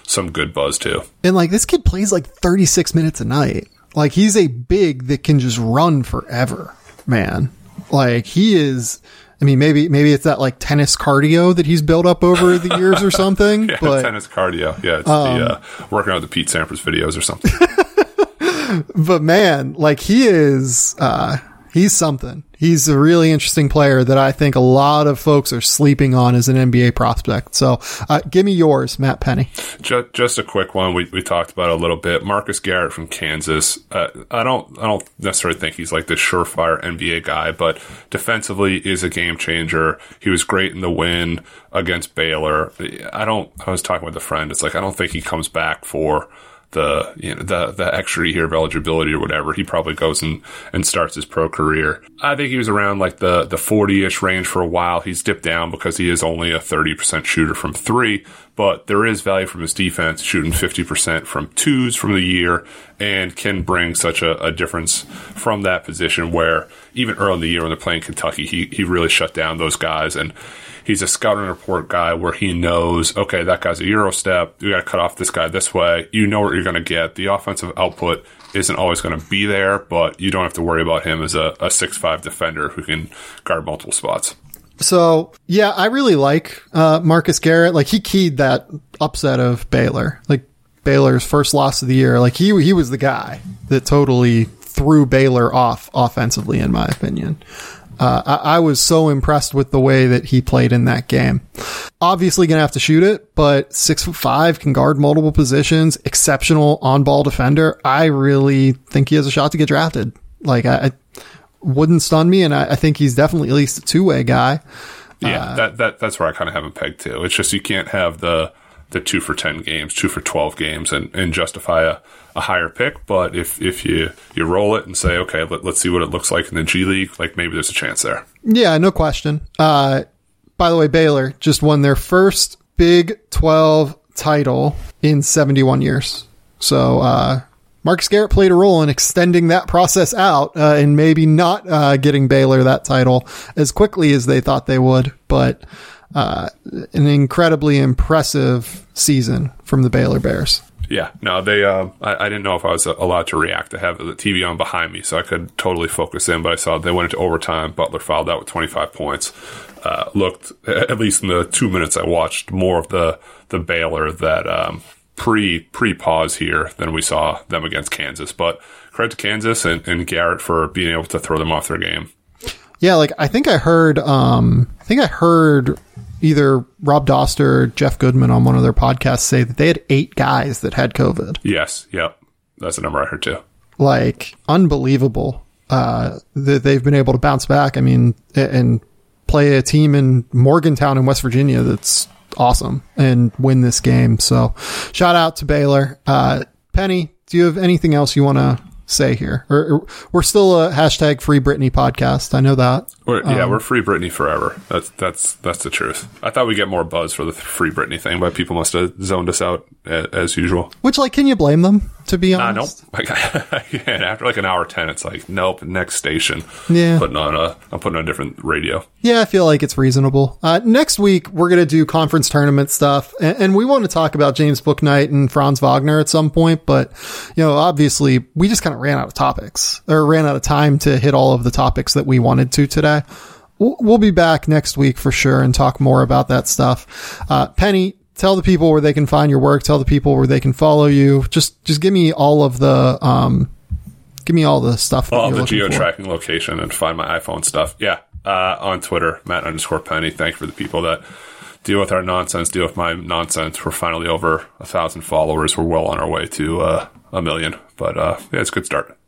[SPEAKER 2] some good buzz too.
[SPEAKER 1] And like this kid plays like 36 minutes a night. Like he's a big that can just run forever, man. Like he is I mean, maybe maybe it's that like tennis cardio that he's built up over the years or something.
[SPEAKER 2] yeah,
[SPEAKER 1] but
[SPEAKER 2] tennis cardio. Yeah, it's um, the uh, working out the Pete Sampras videos or something.
[SPEAKER 1] but man, like he is, uh, he's something. He's a really interesting player that I think a lot of folks are sleeping on as an NBA prospect. So, uh, give me yours, Matt Penny.
[SPEAKER 2] Just, just a quick one. We, we talked about a little bit. Marcus Garrett from Kansas. Uh, I don't I don't necessarily think he's like the surefire NBA guy, but defensively is a game changer. He was great in the win against Baylor. I don't. I was talking with a friend. It's like I don't think he comes back for the you know the the extra year of eligibility or whatever, he probably goes and, and starts his pro career. I think he was around like the the 40-ish range for a while. He's dipped down because he is only a 30% shooter from 3, but there is value from his defense shooting 50% from twos from the year and can bring such a, a difference from that position where even early in the year when they're playing Kentucky, he he really shut down those guys and he's a scouting report guy where he knows, okay, that guy's a Euro step. You got to cut off this guy this way. You know what you're going to get. The offensive output isn't always going to be there, but you don't have to worry about him as a, a six-five defender who can guard multiple spots.
[SPEAKER 1] So yeah, I really like uh, Marcus Garrett. Like he keyed that upset of Baylor, like Baylor's first loss of the year. Like he he was the guy that totally threw Baylor off offensively, in my opinion. Uh, I, I, was so impressed with the way that he played in that game. Obviously, gonna have to shoot it, but six foot five can guard multiple positions. Exceptional on ball defender. I really think he has a shot to get drafted. Like I, I wouldn't stun me, and I, I, think he's definitely at least a two way guy.
[SPEAKER 2] Yeah,
[SPEAKER 1] Uh,
[SPEAKER 2] that, that that's where I kind of have him pegged too. It's just you can't have the the two for ten games, two for twelve games, and, and justify a, a higher pick. But if if you you roll it and say, okay, let, let's see what it looks like in the G League, like maybe there's a chance there.
[SPEAKER 1] Yeah, no question. Uh, by the way, Baylor just won their first Big 12 title in 71 years. So, uh, Marcus Garrett played a role in extending that process out uh, and maybe not uh, getting Baylor that title as quickly as they thought they would, but uh, an incredibly impressive season from the Baylor Bears.
[SPEAKER 2] Yeah, no, they. Um, I, I didn't know if I was allowed to react. I have the TV on behind me, so I could totally focus in. But I saw they went into overtime. Butler fouled out with 25 points. Uh, looked at least in the two minutes I watched more of the the Baylor that um, pre pre pause here than we saw them against Kansas. But credit to Kansas and, and Garrett for being able to throw them off their game.
[SPEAKER 1] Yeah, like I think I heard, um, I think I heard either Rob Dauster or Jeff Goodman on one of their podcasts say that they had eight guys that had COVID.
[SPEAKER 2] Yes, yep, that's the number I heard too.
[SPEAKER 1] Like unbelievable uh, that they've been able to bounce back. I mean, and play a team in Morgantown in West Virginia that's awesome and win this game. So, shout out to Baylor. Uh, Penny, do you have anything else you want to say here? Or, we're still a hashtag Free Britney podcast. I know that.
[SPEAKER 2] We're, yeah, um, we're free Britney forever. That's that's that's the truth. I thought we'd get more buzz for the free Britney thing, but people must have zoned us out as usual.
[SPEAKER 1] Which, like, can you blame them? To be
[SPEAKER 2] nope.
[SPEAKER 1] honest,
[SPEAKER 2] Like, and after like an hour ten, it's like, nope. Next station.
[SPEAKER 1] Yeah.
[SPEAKER 2] Putting on a, I'm putting on a different radio.
[SPEAKER 1] Yeah, I feel like it's reasonable. Uh, next week, we're going to do conference tournament stuff, and, and we want to talk about James Bouknight and Franz Wagner at some point. But, you know, obviously, we just kind of ran out of topics or ran out of time to hit all of the topics that we wanted to today. We'll, we'll be back next week for sure and talk more about that stuff. Uh, Penny, tell the people where they can find your work. Tell the people where they can follow you. Just, just give me all of the, um, give me all the stuff.
[SPEAKER 2] All the geo tracking location and find my iPhone stuff. Yeah. Uh, on Twitter, Matt underscore Penny. Thank you for the people that deal with our nonsense, deal with my nonsense. We're finally over a thousand followers. We're well on our way to uh, a million. But uh, yeah, it's a good start.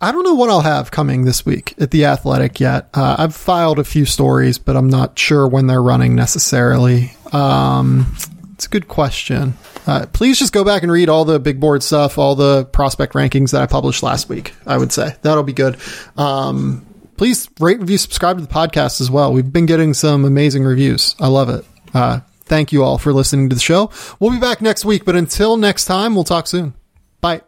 [SPEAKER 1] I don't know what I'll have coming this week at the Athletic yet. Uh, I've filed a few stories, but I'm not sure when they're running necessarily. Um, it's a good question. Uh, please just go back and read all the big board stuff, all the prospect rankings that I published last week. I would say that'll be good. Um, please rate, review, subscribe to the podcast as well. We've been getting some amazing reviews. I love it. Uh, thank you all for listening to the show. We'll be back next week, but until next time, we'll talk soon. Bye.